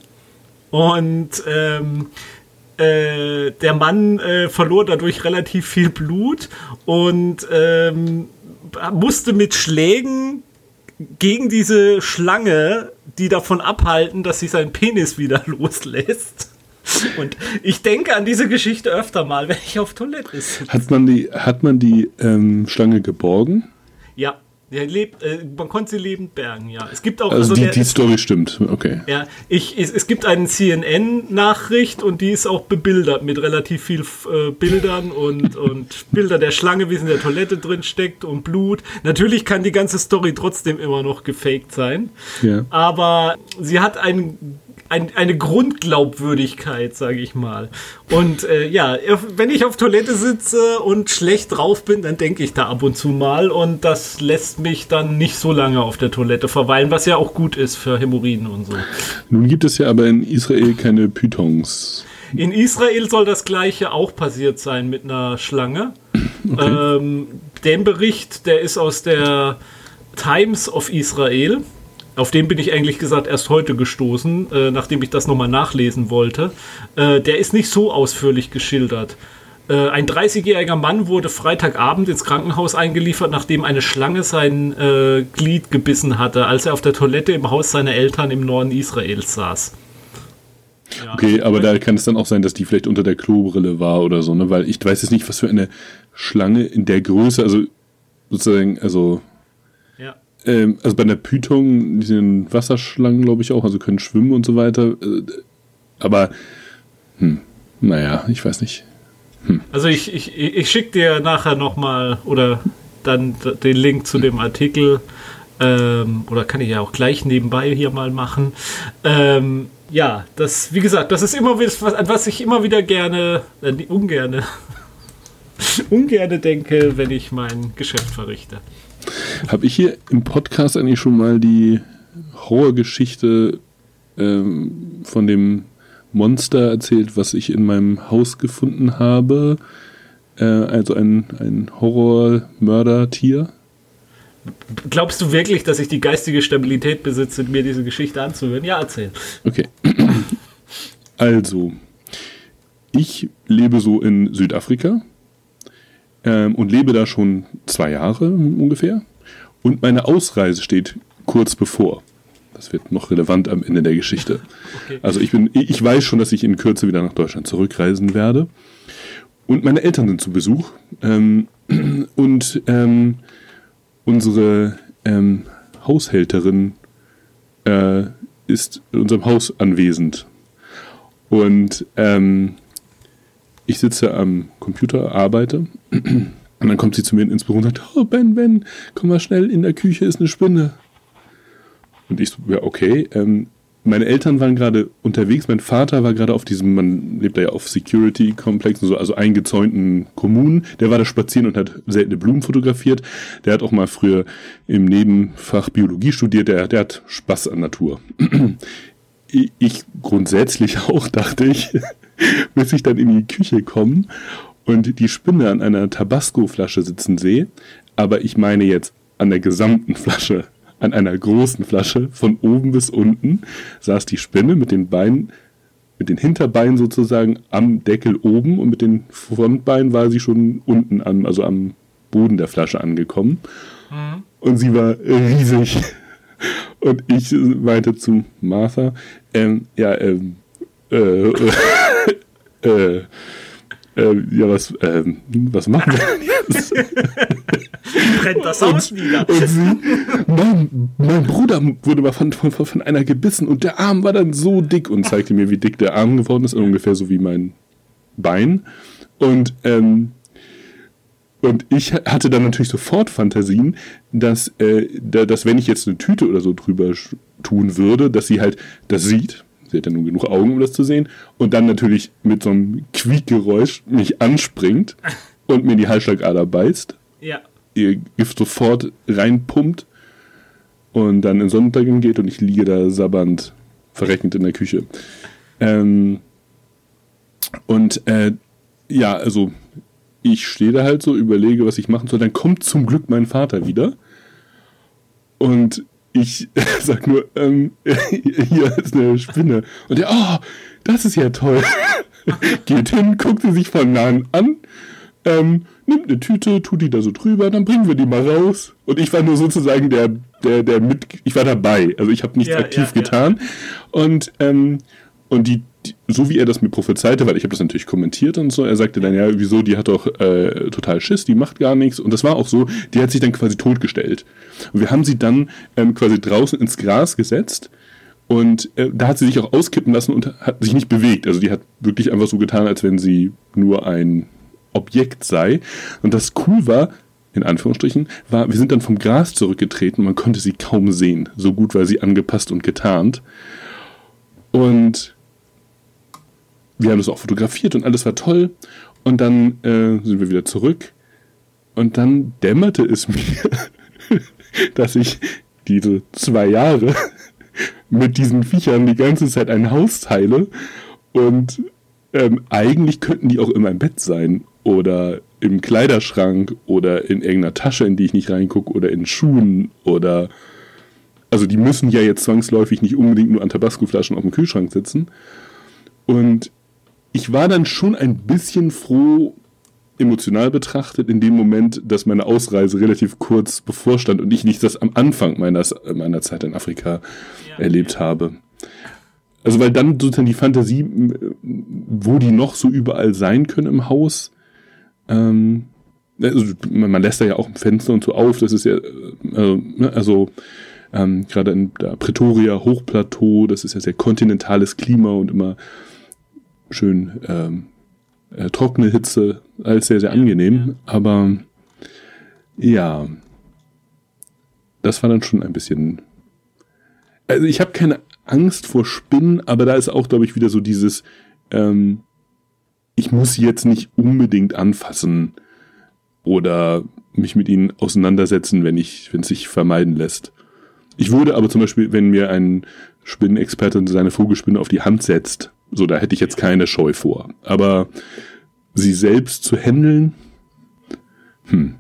Und ähm, äh, der Mann äh, verlor dadurch relativ viel Blut und ähm, musste mit Schlägen gegen diese Schlange, die davon abhalten, dass sie seinen Penis wieder loslässt. Und ich denke an diese Geschichte öfter mal, wenn ich auf Toilette sitze. Hat man die, hat man die ähm, Schlange geborgen? Ja. Der lebt, äh, man konnte sie lebend bergen, ja. Es gibt auch. Also, also die, der, die Story stimmt, okay. Ja, ich, es, es gibt eine CNN-Nachricht und die ist auch bebildert mit relativ viel äh, Bildern und, und Bilder der Schlange, wie sie in der Toilette drin steckt und Blut. Natürlich kann die ganze Story trotzdem immer noch gefaked sein. Ja. Aber sie hat einen ein, eine Grundglaubwürdigkeit, sage ich mal. Und äh, ja, wenn ich auf Toilette sitze und schlecht drauf bin, dann denke ich da ab und zu mal und das lässt mich dann nicht so lange auf der Toilette verweilen, was ja auch gut ist für Hämorrhoiden und so. Nun gibt es ja aber in Israel keine Pythons. In Israel soll das gleiche auch passiert sein mit einer Schlange. Okay. Ähm, den Bericht, der ist aus der Times of Israel. Auf den bin ich eigentlich gesagt erst heute gestoßen, äh, nachdem ich das nochmal nachlesen wollte. Äh, der ist nicht so ausführlich geschildert. Äh, ein 30-jähriger Mann wurde Freitagabend ins Krankenhaus eingeliefert, nachdem eine Schlange sein äh, Glied gebissen hatte, als er auf der Toilette im Haus seiner Eltern im Norden Israels saß. Ja. Okay, aber da kann es dann auch sein, dass die vielleicht unter der Klobrille war oder so, ne? Weil ich weiß jetzt nicht, was für eine Schlange in der Größe, also sozusagen, also ähm, also bei der Python, die sind Wasserschlangen, glaube ich auch, also können schwimmen und so weiter. Äh, aber, hm, naja, ich weiß nicht. Hm. Also ich, ich, ich schicke dir nachher nochmal oder dann den Link zu dem Artikel. Ähm, oder kann ich ja auch gleich nebenbei hier mal machen. Ähm, ja, das, wie gesagt, das ist immer was, was ich immer wieder gerne, äh, ungerne, ungerne denke, wenn ich mein Geschäft verrichte. Habe ich hier im Podcast eigentlich schon mal die Horrorgeschichte ähm, von dem Monster erzählt, was ich in meinem Haus gefunden habe? Äh, also ein, ein Horror-Mörder-Tier? Glaubst du wirklich, dass ich die geistige Stabilität besitze, mir diese Geschichte anzuhören? Ja, erzähl. Okay. Also, ich lebe so in Südafrika ähm, und lebe da schon zwei Jahre ungefähr. Und meine Ausreise steht kurz bevor. Das wird noch relevant am Ende der Geschichte. Okay. Also ich bin, ich weiß schon, dass ich in Kürze wieder nach Deutschland zurückreisen werde. Und meine Eltern sind zu Besuch. Ähm, und ähm, unsere ähm, Haushälterin äh, ist in unserem Haus anwesend. Und ähm, ich sitze am Computer, arbeite und dann kommt sie zu mir ins Büro und sagt, oh Ben, Ben, komm mal schnell, in der Küche ist eine Spinne. Und ich so, ja okay, ähm, meine Eltern waren gerade unterwegs, mein Vater war gerade auf diesem, man lebt da ja auf Security-Komplexen, so, also eingezäunten Kommunen, der war da spazieren und hat seltene Blumen fotografiert. Der hat auch mal früher im Nebenfach Biologie studiert, der, der hat Spaß an Natur. ich grundsätzlich auch, dachte ich, bis ich dann in die Küche komme und die Spinne an einer Tabasco-Flasche sitzen sehe, aber ich meine jetzt an der gesamten Flasche an einer großen Flasche von oben bis unten saß die Spinne mit den Beinen, mit den Hinterbeinen sozusagen am Deckel oben und mit den Frontbeinen war sie schon unten an, also am Boden der Flasche angekommen. Mhm. Und sie war riesig. Und ich meinte zu Martha, ähm, ja, ähm, äh, äh, äh, äh, ja, was, ähm, was machen wir denn jetzt? Brennt das Haus und, nieder. Und sie, mein, mein Bruder wurde mal von, von, von einer gebissen und der Arm war dann so dick und zeigte mir, wie dick der Arm geworden ist, ungefähr so wie mein Bein. Und, ähm, und ich hatte dann natürlich sofort Fantasien, dass, äh, dass wenn ich jetzt eine Tüte oder so drüber tun würde, dass sie halt das sieht Sie hat ja nur genug Augen, um das zu sehen. Und dann natürlich mit so einem Quiekgeräusch mich anspringt und mir die Halsschlagader beißt. Ja. Ihr Gift sofort reinpumpt und dann in Sonnenuntergang geht und ich liege da sabbernd, verreckend in der Küche. Ähm, und äh, ja, also ich stehe da halt so, überlege, was ich machen soll. Dann kommt zum Glück mein Vater wieder und ich sag nur, ähm, hier ist eine Spinne. Und der, oh, das ist ja toll. Geht hin, guckt sie sich von nahen an, ähm, nimmt eine Tüte, tut die da so drüber, dann bringen wir die mal raus. Und ich war nur sozusagen der, der, der mit, ich war dabei. Also ich habe nichts ja, aktiv ja, getan. Ja. Und, ähm, und die so wie er das mir prophezeite, weil ich habe das natürlich kommentiert und so, er sagte dann, ja, wieso, die hat doch äh, total Schiss, die macht gar nichts. Und das war auch so, die hat sich dann quasi totgestellt. Und wir haben sie dann ähm, quasi draußen ins Gras gesetzt und äh, da hat sie sich auch auskippen lassen und hat sich nicht bewegt. Also die hat wirklich einfach so getan, als wenn sie nur ein Objekt sei. Und das cool war, in Anführungsstrichen, war, wir sind dann vom Gras zurückgetreten und man konnte sie kaum sehen. So gut war sie angepasst und getarnt. Und wir haben das auch fotografiert und alles war toll. Und dann äh, sind wir wieder zurück. Und dann dämmerte es mir, dass ich diese zwei Jahre mit diesen Viechern die ganze Zeit ein Haus teile. Und ähm, eigentlich könnten die auch in meinem Bett sein oder im Kleiderschrank oder in irgendeiner Tasche, in die ich nicht reingucke oder in Schuhen oder also die müssen ja jetzt zwangsläufig nicht unbedingt nur an Tabasco-Flaschen auf dem Kühlschrank sitzen. Und ich war dann schon ein bisschen froh, emotional betrachtet, in dem Moment, dass meine Ausreise relativ kurz bevorstand und ich nicht das am Anfang meiner, meiner Zeit in Afrika ja. erlebt habe. Also weil dann sozusagen die Fantasie, wo die noch so überall sein können im Haus, ähm, also man lässt da ja auch ein Fenster und so auf, das ist ja, äh, ne, also ähm, gerade in der Pretoria Hochplateau, das ist ja sehr kontinentales Klima und immer schön ähm, äh, trockene Hitze, alles sehr, sehr angenehm. Aber ja, das war dann schon ein bisschen. Also ich habe keine Angst vor Spinnen, aber da ist auch, glaube ich, wieder so dieses, ähm, ich muss sie jetzt nicht unbedingt anfassen oder mich mit ihnen auseinandersetzen, wenn ich, wenn es sich vermeiden lässt. Ich würde aber zum Beispiel, wenn mir ein Spinnenexperte seine Vogelspinne auf die Hand setzt, so, da hätte ich jetzt keine Scheu vor. Aber sie selbst zu handeln, hm.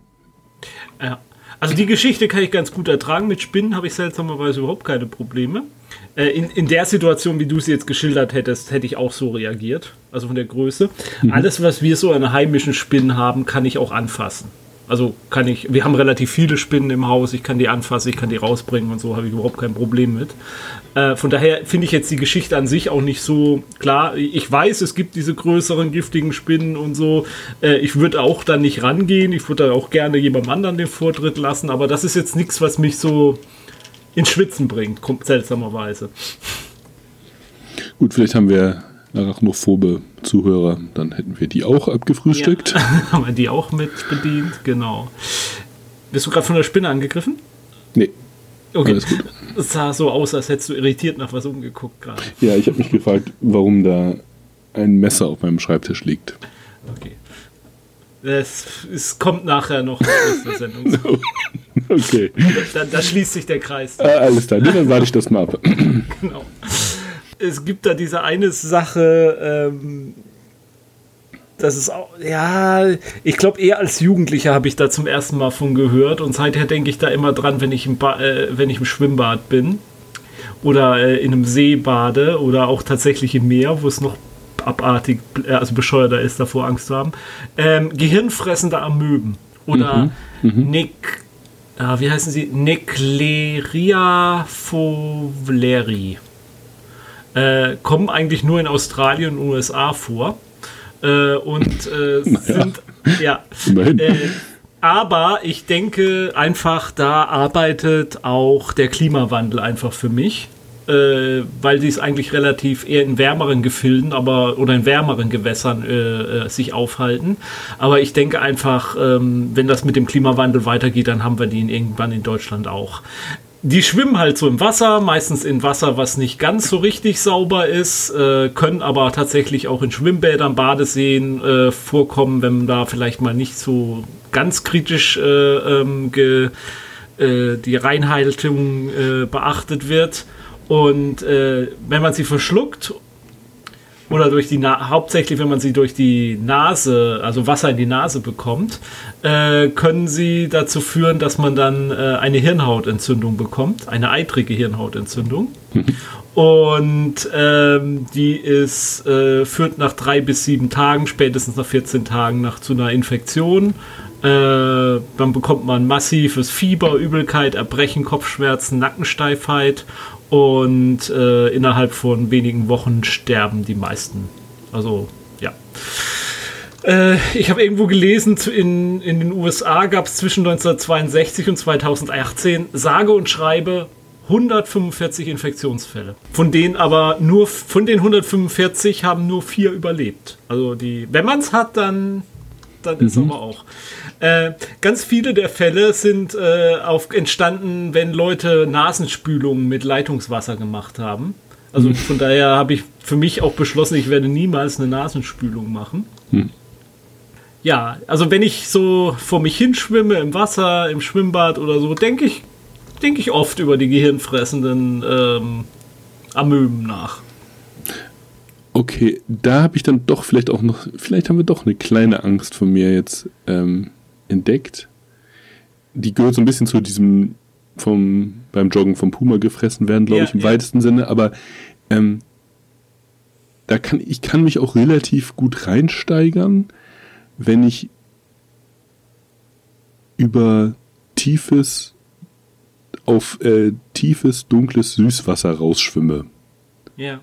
Ja. Also die Geschichte kann ich ganz gut ertragen. Mit Spinnen habe ich seltsamerweise überhaupt keine Probleme. Äh, in, in der Situation, wie du sie jetzt geschildert hättest, hätte ich auch so reagiert. Also von der Größe. Mhm. Alles, was wir so an heimischen Spinnen haben, kann ich auch anfassen. Also kann ich, wir haben relativ viele Spinnen im Haus, ich kann die anfassen, ich kann die rausbringen und so, habe ich überhaupt kein Problem mit. Äh, von daher finde ich jetzt die Geschichte an sich auch nicht so klar. Ich weiß, es gibt diese größeren giftigen Spinnen und so. Äh, ich würde auch da nicht rangehen, ich würde da auch gerne jemandem anderen den Vortritt lassen, aber das ist jetzt nichts, was mich so ins Schwitzen bringt, seltsamerweise. Gut, vielleicht haben wir arachnophobe Zuhörer, dann hätten wir die auch abgefrühstückt. Ja, haben wir die auch mit bedient, genau. Bist du gerade von der Spinne angegriffen? Nee. Okay, es sah so aus, als hättest du irritiert nach was umgeguckt gerade. Ja, ich habe mich gefragt, warum da ein Messer auf meinem Schreibtisch liegt. Okay. Es, es kommt nachher noch der Sendung. okay. Da, da, schließt sich der Kreis. Äh, alles klar, dann warte ich das mal ab. genau. Es gibt da diese eine Sache, ähm, das ist auch, ja, ich glaube eher als Jugendlicher habe ich da zum ersten Mal von gehört und seither denke ich da immer dran, wenn ich im, ba äh, wenn ich im Schwimmbad bin oder äh, in einem See bade oder auch tatsächlich im Meer, wo es noch abartig, äh, also bescheuerter ist, davor Angst zu haben. Ähm, gehirnfressende Amöben oder mhm. mhm. Nick, äh, wie heißen sie? Necleria fovleri. Äh, kommen eigentlich nur in Australien und USA vor. Äh, und äh, sind, ja. Äh, aber ich denke einfach, da arbeitet auch der Klimawandel einfach für mich. Äh, weil sie es eigentlich relativ eher in wärmeren Gefilden, aber oder in wärmeren Gewässern äh, sich aufhalten. Aber ich denke einfach, ähm, wenn das mit dem Klimawandel weitergeht, dann haben wir die irgendwann in Deutschland auch die schwimmen halt so im Wasser, meistens in Wasser, was nicht ganz so richtig sauber ist, äh, können aber tatsächlich auch in Schwimmbädern, Badeseen äh, vorkommen, wenn da vielleicht mal nicht so ganz kritisch äh, ähm, ge, äh, die Reinhaltung äh, beachtet wird. Und äh, wenn man sie verschluckt oder durch die Na hauptsächlich, wenn man sie durch die Nase, also Wasser in die Nase bekommt, äh, können sie dazu führen, dass man dann äh, eine Hirnhautentzündung bekommt, eine eitrige Hirnhautentzündung. Und ähm, die ist, äh, führt nach drei bis sieben Tagen, spätestens nach 14 Tagen nach zu einer Infektion. Äh, dann bekommt man massives Fieber, Übelkeit, Erbrechen, Kopfschmerzen, Nackensteifheit und äh, innerhalb von wenigen Wochen sterben die meisten. Also, ja. Äh, ich habe irgendwo gelesen, in, in den USA gab es zwischen 1962 und 2018 sage und schreibe 145 Infektionsfälle. Von denen aber nur, von den 145 haben nur vier überlebt. Also die, wenn man es hat, dann, dann mhm. ist aber auch. Äh, ganz viele der Fälle sind äh, auf, entstanden, wenn Leute Nasenspülungen mit Leitungswasser gemacht haben. Also hm. von daher habe ich für mich auch beschlossen, ich werde niemals eine Nasenspülung machen. Hm. Ja, also wenn ich so vor mich hinschwimme im Wasser, im Schwimmbad oder so, denke ich, denke ich oft über die gehirnfressenden ähm, Amöben nach. Okay, da habe ich dann doch vielleicht auch noch, vielleicht haben wir doch eine kleine Angst von mir jetzt ähm, entdeckt. Die gehört so ein bisschen zu diesem vom, beim Joggen vom Puma gefressen werden, glaube ja, ich, im ja. weitesten Sinne, aber ähm, da kann, ich kann mich auch relativ gut reinsteigern, wenn ich über tiefes, auf äh, tiefes, dunkles Süßwasser rausschwimme. Ja.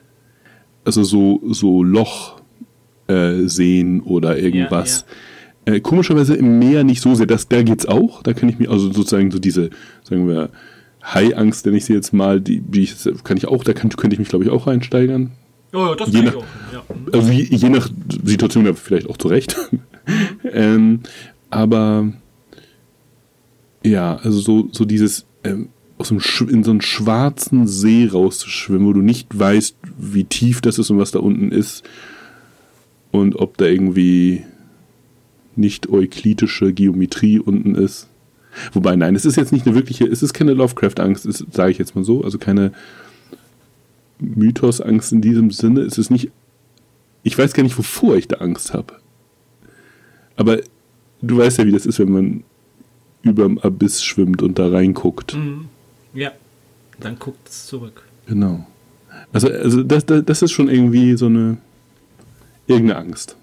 Also so, so Loch äh, sehen oder irgendwas. Ja, äh, komischerweise im Meer nicht so sehr. Das, da geht's auch. Da kann ich mir also sozusagen so diese, sagen wir, Haiangst, wenn ich sie jetzt mal, die, die ich, kann ich auch, da kann, könnte ich mich glaube ich auch reinsteigern. Oh ja, das je nach, auch. Ja. Also je, je, nach Situation ja vielleicht auch zurecht. ähm, aber ja, also so, so dieses ähm, aus dem in so einen schwarzen See rauszuschwimmen, wo du nicht weißt, wie tief das ist und was da unten ist und ob da irgendwie nicht euklidische Geometrie unten ist. Wobei, nein, es ist jetzt nicht eine wirkliche, es ist keine Lovecraft-Angst, sage ich jetzt mal so, also keine Mythos-Angst in diesem Sinne. Es ist nicht, ich weiß gar nicht, wovor ich da Angst habe. Aber du weißt ja, wie das ist, wenn man über dem Abyss schwimmt und da reinguckt. Mhm. Ja, dann guckt es zurück. Genau. Also, also das, das, das ist schon irgendwie so eine irgendeine Angst.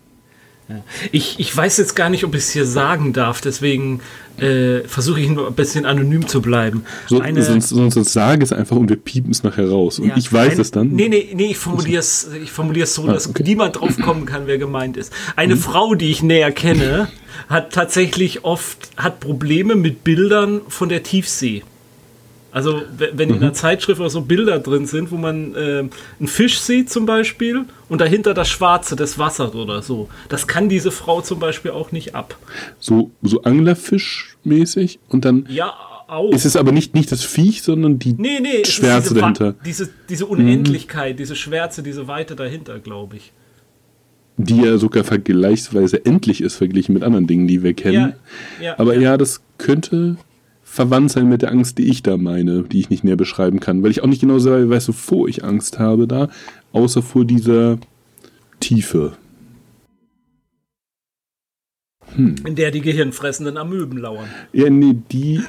Ich, ich weiß jetzt gar nicht, ob ich es hier sagen darf, deswegen äh, versuche ich nur ein bisschen anonym zu bleiben. So, eine, sonst, sonst, sage es einfach und wir piepen es nachher raus. Und ja, ich weiß ein, es dann. Nee, nee, nee, ich formuliere es ich formulier's so, ah, dass okay. niemand drauf kommen kann, wer gemeint ist. Eine hm. Frau, die ich näher kenne, hat tatsächlich oft hat Probleme mit Bildern von der Tiefsee. Also wenn mhm. in der Zeitschrift auch so Bilder drin sind, wo man äh, einen Fisch sieht zum Beispiel und dahinter das Schwarze des Wassers oder so, das kann diese Frau zum Beispiel auch nicht ab. So, so Anglerfisch-mäßig und dann... Ja, auch. Es ist aber nicht, nicht das Viech, sondern die nee, nee, Schwärze diese, dahinter. Diese, diese Unendlichkeit, mhm. diese Schwärze, diese Weite dahinter, glaube ich. Die ja sogar vergleichsweise endlich ist, verglichen mit anderen Dingen, die wir kennen. Ja, ja, aber ja. ja, das könnte verwandt sein mit der Angst, die ich da meine, die ich nicht näher beschreiben kann, weil ich auch nicht genau weiß, wovor ich Angst habe da, außer vor dieser Tiefe. Hm. In der die gehirnfressenden Amöben lauern. Ja, nee, die.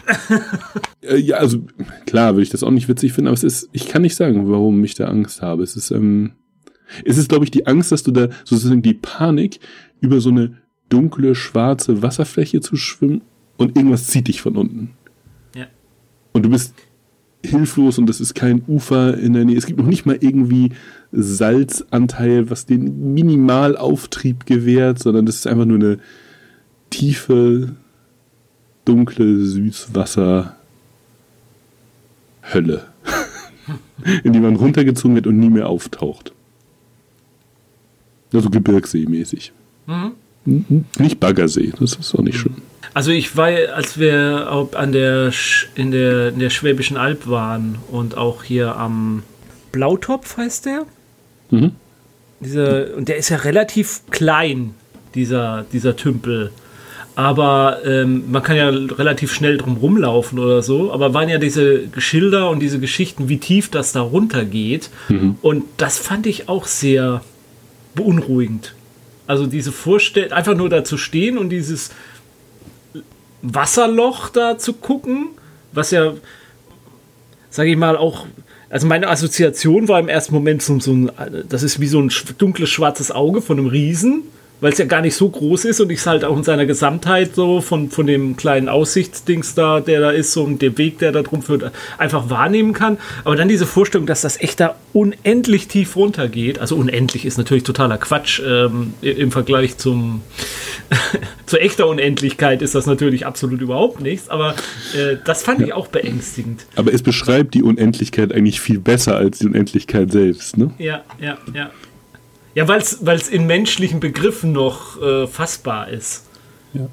äh, ja, also klar, würde ich das auch nicht witzig finden, aber es ist, ich kann nicht sagen, warum ich da Angst habe. Es ist, ähm, es ist, glaube ich, die Angst, dass du da sozusagen die Panik über so eine dunkle, schwarze Wasserfläche zu schwimmen und irgendwas zieht dich von unten. Und du bist hilflos und das ist kein Ufer in der Nähe. Es gibt noch nicht mal irgendwie Salzanteil, was den Minimalauftrieb gewährt, sondern das ist einfach nur eine tiefe, dunkle Süßwasser Hölle, in die man runtergezogen wird und nie mehr auftaucht. Also Gebirgsee-mäßig. Mhm. Nicht Baggersee, das ist auch nicht mhm. schön. Also ich war, als wir an der, in, der, in der Schwäbischen Alb waren und auch hier am Blautopf heißt der. Mhm. Dieser, und der ist ja relativ klein, dieser, dieser Tümpel aber ähm, man kann ja relativ schnell drum rumlaufen oder so. Aber waren ja diese Schilder und diese Geschichten, wie tief das da runtergeht. Mhm. Und das fand ich auch sehr beunruhigend. Also diese Vorstellung, einfach nur da zu stehen und dieses Wasserloch da zu gucken, was ja, sage ich mal, auch also meine Assoziation war im ersten Moment so, so ein, das ist wie so ein dunkles schwarzes Auge von einem Riesen weil es ja gar nicht so groß ist und ich es halt auch in seiner Gesamtheit so von, von dem kleinen Aussichtsdings da, der da ist, so und dem Weg, der da drum führt, einfach wahrnehmen kann. Aber dann diese Vorstellung, dass das echt da unendlich tief runtergeht, also unendlich ist natürlich totaler Quatsch ähm, im Vergleich zum zur echter Unendlichkeit ist das natürlich absolut überhaupt nichts, aber äh, das fand ja. ich auch beängstigend. Aber es beschreibt die Unendlichkeit eigentlich viel besser als die Unendlichkeit selbst, ne? Ja, ja, ja. Ja, weil es in menschlichen Begriffen noch äh, fassbar ist. Ja.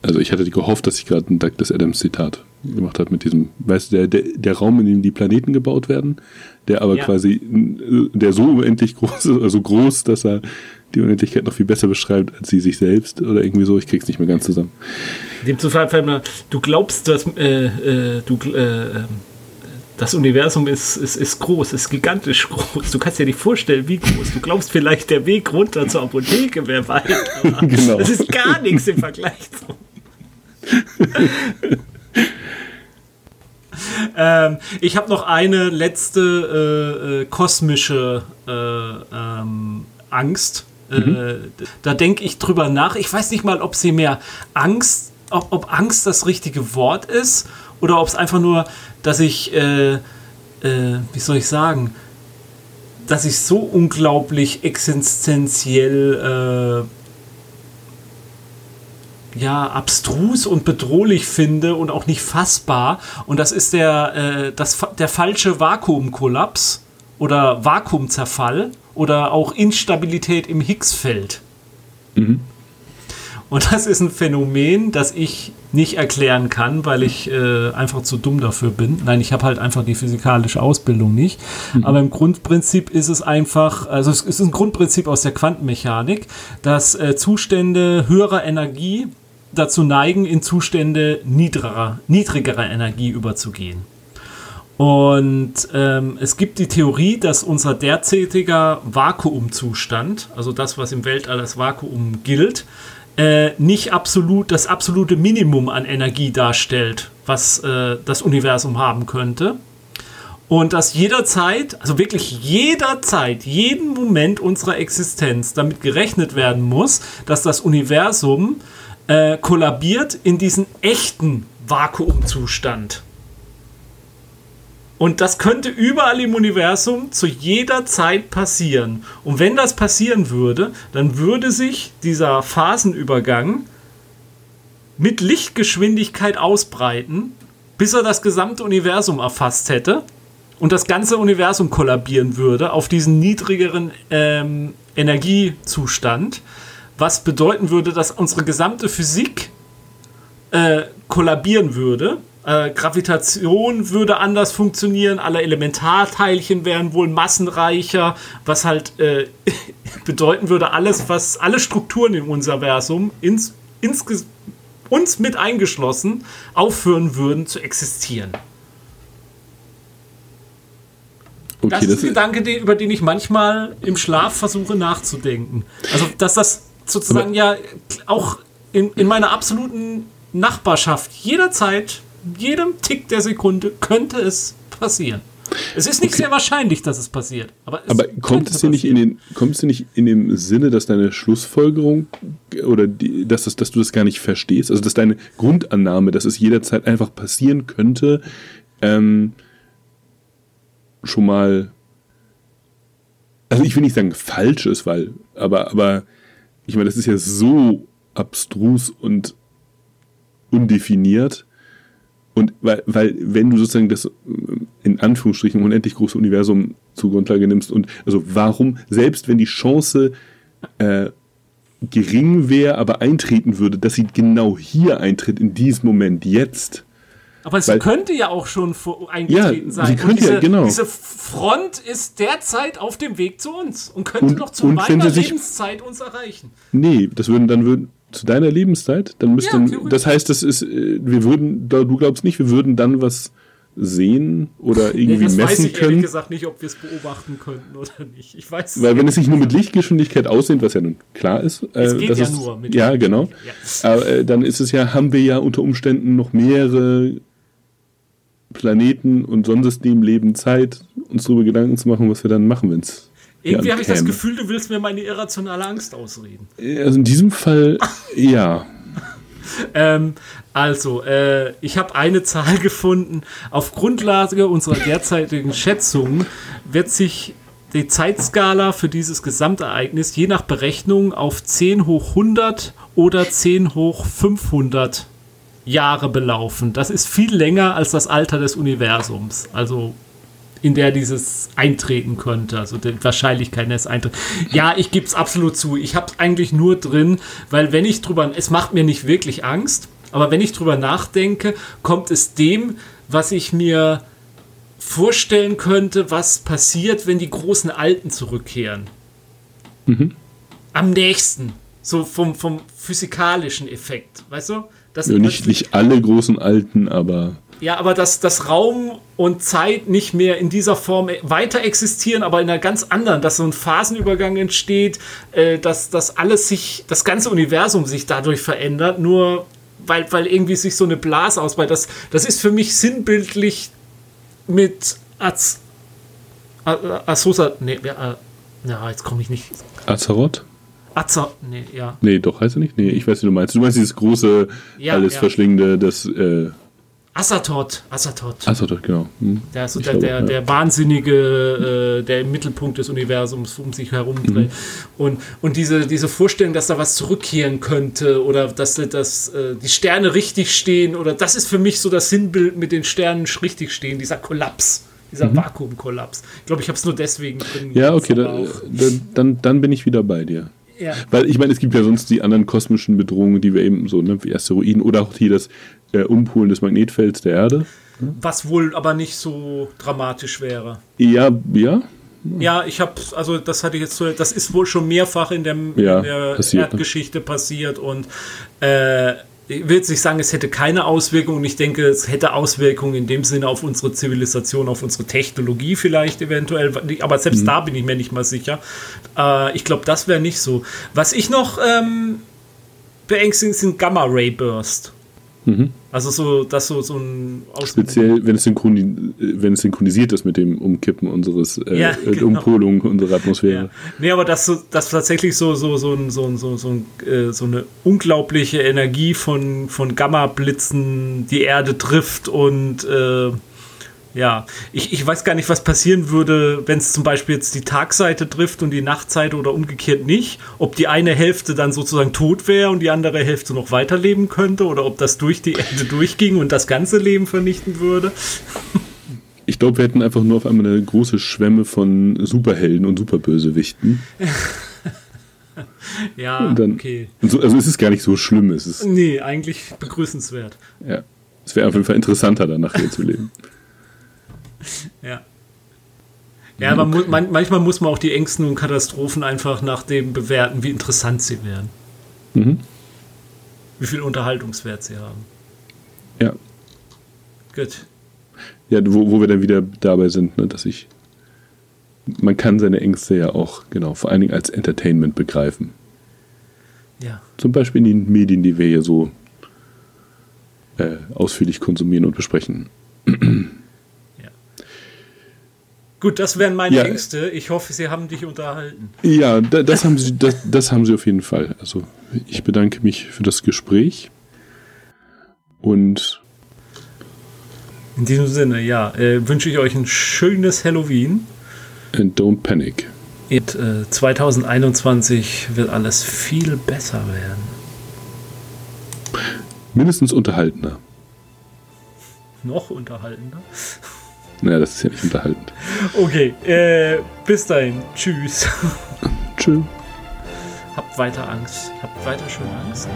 Also ich hatte gehofft, dass ich gerade ein Douglas Adams Zitat gemacht habe mit diesem, weißt du, der, der, der Raum, in dem die Planeten gebaut werden, der aber ja. quasi, der so unendlich groß ist, also groß, dass er die Unendlichkeit noch viel besser beschreibt als sie sich selbst oder irgendwie so. Ich krieg's nicht mehr ganz zusammen. In dem Zufall fällt mir, du glaubst, dass äh, äh, du äh, ähm, das Universum ist, ist, ist groß, ist gigantisch groß. Du kannst dir nicht vorstellen, wie groß. Du glaubst vielleicht, der Weg runter zur Apotheke wäre weit. genau. Das ist gar nichts im Vergleich zu. ähm, ich habe noch eine letzte äh, äh, kosmische äh, ähm, Angst. Äh, mhm. da denke ich drüber nach. Ich weiß nicht mal, ob sie mehr Angst, ob, ob Angst das richtige Wort ist oder ob es einfach nur dass ich, äh, äh, wie soll ich sagen, dass ich so unglaublich existenziell, äh, ja, abstrus und bedrohlich finde und auch nicht fassbar. Und das ist der, äh, das, der falsche Vakuumkollaps oder Vakuumzerfall oder auch Instabilität im Higgsfeld. Mhm. Und das ist ein Phänomen, das ich nicht erklären kann, weil ich äh, einfach zu dumm dafür bin. Nein, ich habe halt einfach die physikalische Ausbildung nicht. Mhm. Aber im Grundprinzip ist es einfach, also es ist ein Grundprinzip aus der Quantenmechanik, dass äh, Zustände höherer Energie dazu neigen, in Zustände niedrigerer, niedrigerer Energie überzugehen. Und ähm, es gibt die Theorie, dass unser derzeitiger Vakuumzustand, also das, was im Weltall als Vakuum gilt, äh, nicht absolut das absolute Minimum an Energie darstellt, was äh, das Universum haben könnte. Und dass jederzeit, also wirklich jederzeit, jeden Moment unserer Existenz damit gerechnet werden muss, dass das Universum äh, kollabiert in diesen echten Vakuumzustand. Und das könnte überall im Universum zu jeder Zeit passieren. Und wenn das passieren würde, dann würde sich dieser Phasenübergang mit Lichtgeschwindigkeit ausbreiten, bis er das gesamte Universum erfasst hätte und das ganze Universum kollabieren würde auf diesen niedrigeren ähm, Energiezustand, was bedeuten würde, dass unsere gesamte Physik äh, kollabieren würde Äh, Gravitation würde anders funktionieren, alle Elementarteilchen wären wohl massenreicher, was halt äh, bedeuten würde, alles, was alle Strukturen im Universum ins, ins, uns mit eingeschlossen aufhören würden zu existieren. Okay, das ist ein Gedanke, den, über den ich manchmal im Schlaf versuche nachzudenken. Also, dass das sozusagen ja auch in, in meiner absoluten Nachbarschaft jederzeit, jedem Tick der Sekunde könnte es passieren. Es ist nicht okay. sehr wahrscheinlich, dass es passiert. Aber, es aber kommt es dir nicht in den, kommt es dir nicht in dem Sinne, dass deine Schlussfolgerung oder die, dass, das, dass du das gar nicht verstehst, also dass deine Grundannahme, dass es jederzeit einfach passieren könnte, ähm, schon mal, also ich will nicht sagen falsch ist, weil, aber, aber ich meine, das ist ja so abstrus und undefiniert. Und weil, weil, wenn du sozusagen das äh, in Anführungsstrichen unendlich große Universum zur Grundlage nimmst und also warum, selbst wenn die Chance äh, gering wäre, aber eintreten würde, dass sie genau hier eintritt, in diesem Moment, jetzt, aber es Weil, könnte ja auch schon vor, eingetreten ja, sein. Sie könnte diese, ja, genau. Diese Front ist derzeit auf dem Weg zu uns und könnte und, noch zu meiner Lebenszeit uns erreichen. Nee, das würden dann würden zu deiner Lebenszeit, dann müsste ja, das heißt, das ist äh, wir würden du glaubst nicht, wir würden dann was sehen oder irgendwie nee, das messen weiß ich können. ehrlich gesagt nicht, ob wir es beobachten könnten oder nicht. Ich weiß Weil wenn es sich nur mit Lichtgeschwindigkeit aussieht, was ja nun klar ist, äh, es geht ja ist, nur mit ja genau, ja. Aber, äh, dann ist es ja, haben wir ja unter Umständen noch mehrere Planeten und Sonnensystemleben Zeit, uns darüber Gedanken zu machen, was wir dann machen, wenn es. Irgendwie habe ich das Gefühl, du willst mir meine irrationale Angst ausreden. Also in diesem Fall ja. ähm, also, äh, ich habe eine Zahl gefunden. Auf Grundlage unserer derzeitigen Schätzungen wird sich die Zeitskala für dieses Gesamtereignis je nach Berechnung auf 10 hoch 100 oder 10 hoch 500 Jahre belaufen. Das ist viel länger als das Alter des Universums. Also in der dieses eintreten könnte, also die Wahrscheinlichkeit des Eintritts. Ja, ich gebe es absolut zu. Ich habe es eigentlich nur drin, weil wenn ich drüber, es macht mir nicht wirklich Angst, aber wenn ich drüber nachdenke, kommt es dem, was ich mir vorstellen könnte, was passiert, wenn die großen Alten zurückkehren. Mhm. Am nächsten, so vom, vom physikalischen Effekt, weißt du? Das ja, nicht, nicht alle großen Alten, aber. Ja, aber dass, dass Raum und Zeit nicht mehr in dieser Form weiter existieren, aber in einer ganz anderen, dass so ein Phasenübergang entsteht, äh, dass, dass alles sich, das ganze Universum sich dadurch verändert, nur weil, weil irgendwie sich so eine Blase ausbreitet. Das, das ist für mich sinnbildlich mit Az, Azusa, nee, ja, jetzt komme ich nicht. Azeroth? Azer, nee, ja. Nee, doch, heißt er nicht? Nee, ich weiß, wie du meinst. Du meinst dieses große, ja, alles ja. verschlingende, das. Äh Assatot, Assatot. Assatot, genau. Hm. Der, so der, glaube, der, ja. der Wahnsinnige, äh, der im Mittelpunkt des Universums um sich herum dreht. Mhm. Und, und diese, diese Vorstellung, dass da was zurückkehren könnte oder dass, dass äh, die Sterne richtig stehen oder das ist für mich so das Sinnbild mit den Sternen richtig stehen, dieser Kollaps dieser mhm. Vakuumkollaps. Ich glaube, ich habe es nur deswegen drin. Ja, okay, da, dann, dann bin ich wieder bei dir. Ja. Weil ich meine, es gibt ja sonst die anderen kosmischen Bedrohungen, die wir eben so, ne, wie Asteroiden oder auch hier das äh, Umpolen des Magnetfelds der Erde. Was wohl aber nicht so dramatisch wäre. Ja, ja. Ja, ich habe, also das hatte ich jetzt so, das ist wohl schon mehrfach in, dem, ja, in der passiert, ne? Erdgeschichte ne? passiert und äh, ich will jetzt nicht sagen, es hätte keine Auswirkungen. Ich denke, es hätte Auswirkungen in dem Sinne auf unsere Zivilisation, auf unsere Technologie vielleicht eventuell. Aber selbst mhm. da bin ich mir nicht mal sicher. Äh, ich glaube, das wäre nicht so. Was ich noch ähm, beängstigend sind Gamma-Ray Burst. Mhm. Also so, dass so, so ein Speziell, wenn es, wenn es synchronisiert ist mit dem Umkippen unseres äh, ja, äh, genau. Umpolung unserer Atmosphäre. Ja. Nee, aber dass, so, dass tatsächlich so, so, so, so, so, so, äh, so eine unglaubliche Energie von, von Gamma-Blitzen die Erde trifft und äh, ja, ich, ich weiß gar nicht, was passieren würde, wenn es zum Beispiel jetzt die Tagseite trifft und die Nachtseite oder umgekehrt nicht. Ob die eine Hälfte dann sozusagen tot wäre und die andere Hälfte noch weiterleben könnte oder ob das durch die Erde durchging und das ganze Leben vernichten würde. Ich glaube, wir hätten einfach nur auf einmal eine große Schwemme von Superhelden und Superbösewichten. ja, dann, okay. So, also es ist gar nicht so schlimm. Es ist nee, eigentlich begrüßenswert. Ja. Es wäre auf jeden Fall interessanter, dann nachher zu leben. Ja. Ja, aber mu man, manchmal muss man auch die Ängsten und Katastrophen einfach nach dem bewerten, wie interessant sie wären. Mhm. Wie viel Unterhaltungswert sie haben. Ja. Gut. Ja, wo, wo wir dann wieder dabei sind, ne, dass ich. Man kann seine Ängste ja auch, genau, vor allen Dingen als Entertainment begreifen. Ja. Zum Beispiel in den Medien, die wir hier so äh, ausführlich konsumieren und besprechen. Gut, das wären meine ja. Ängste. Ich hoffe, Sie haben dich unterhalten. Ja, da, das, haben Sie, das, das haben Sie auf jeden Fall. Also ich bedanke mich für das Gespräch und in diesem Sinne, ja, äh, wünsche ich euch ein schönes Halloween. And don't panic. Und, äh, 2021 wird alles viel besser werden. Mindestens unterhaltender. Noch unterhaltender? Naja, das ist ja nicht unterhaltend. Okay, äh, bis dahin. Tschüss. Tschüss. Habt weiter Angst. Habt weiter schön Angst.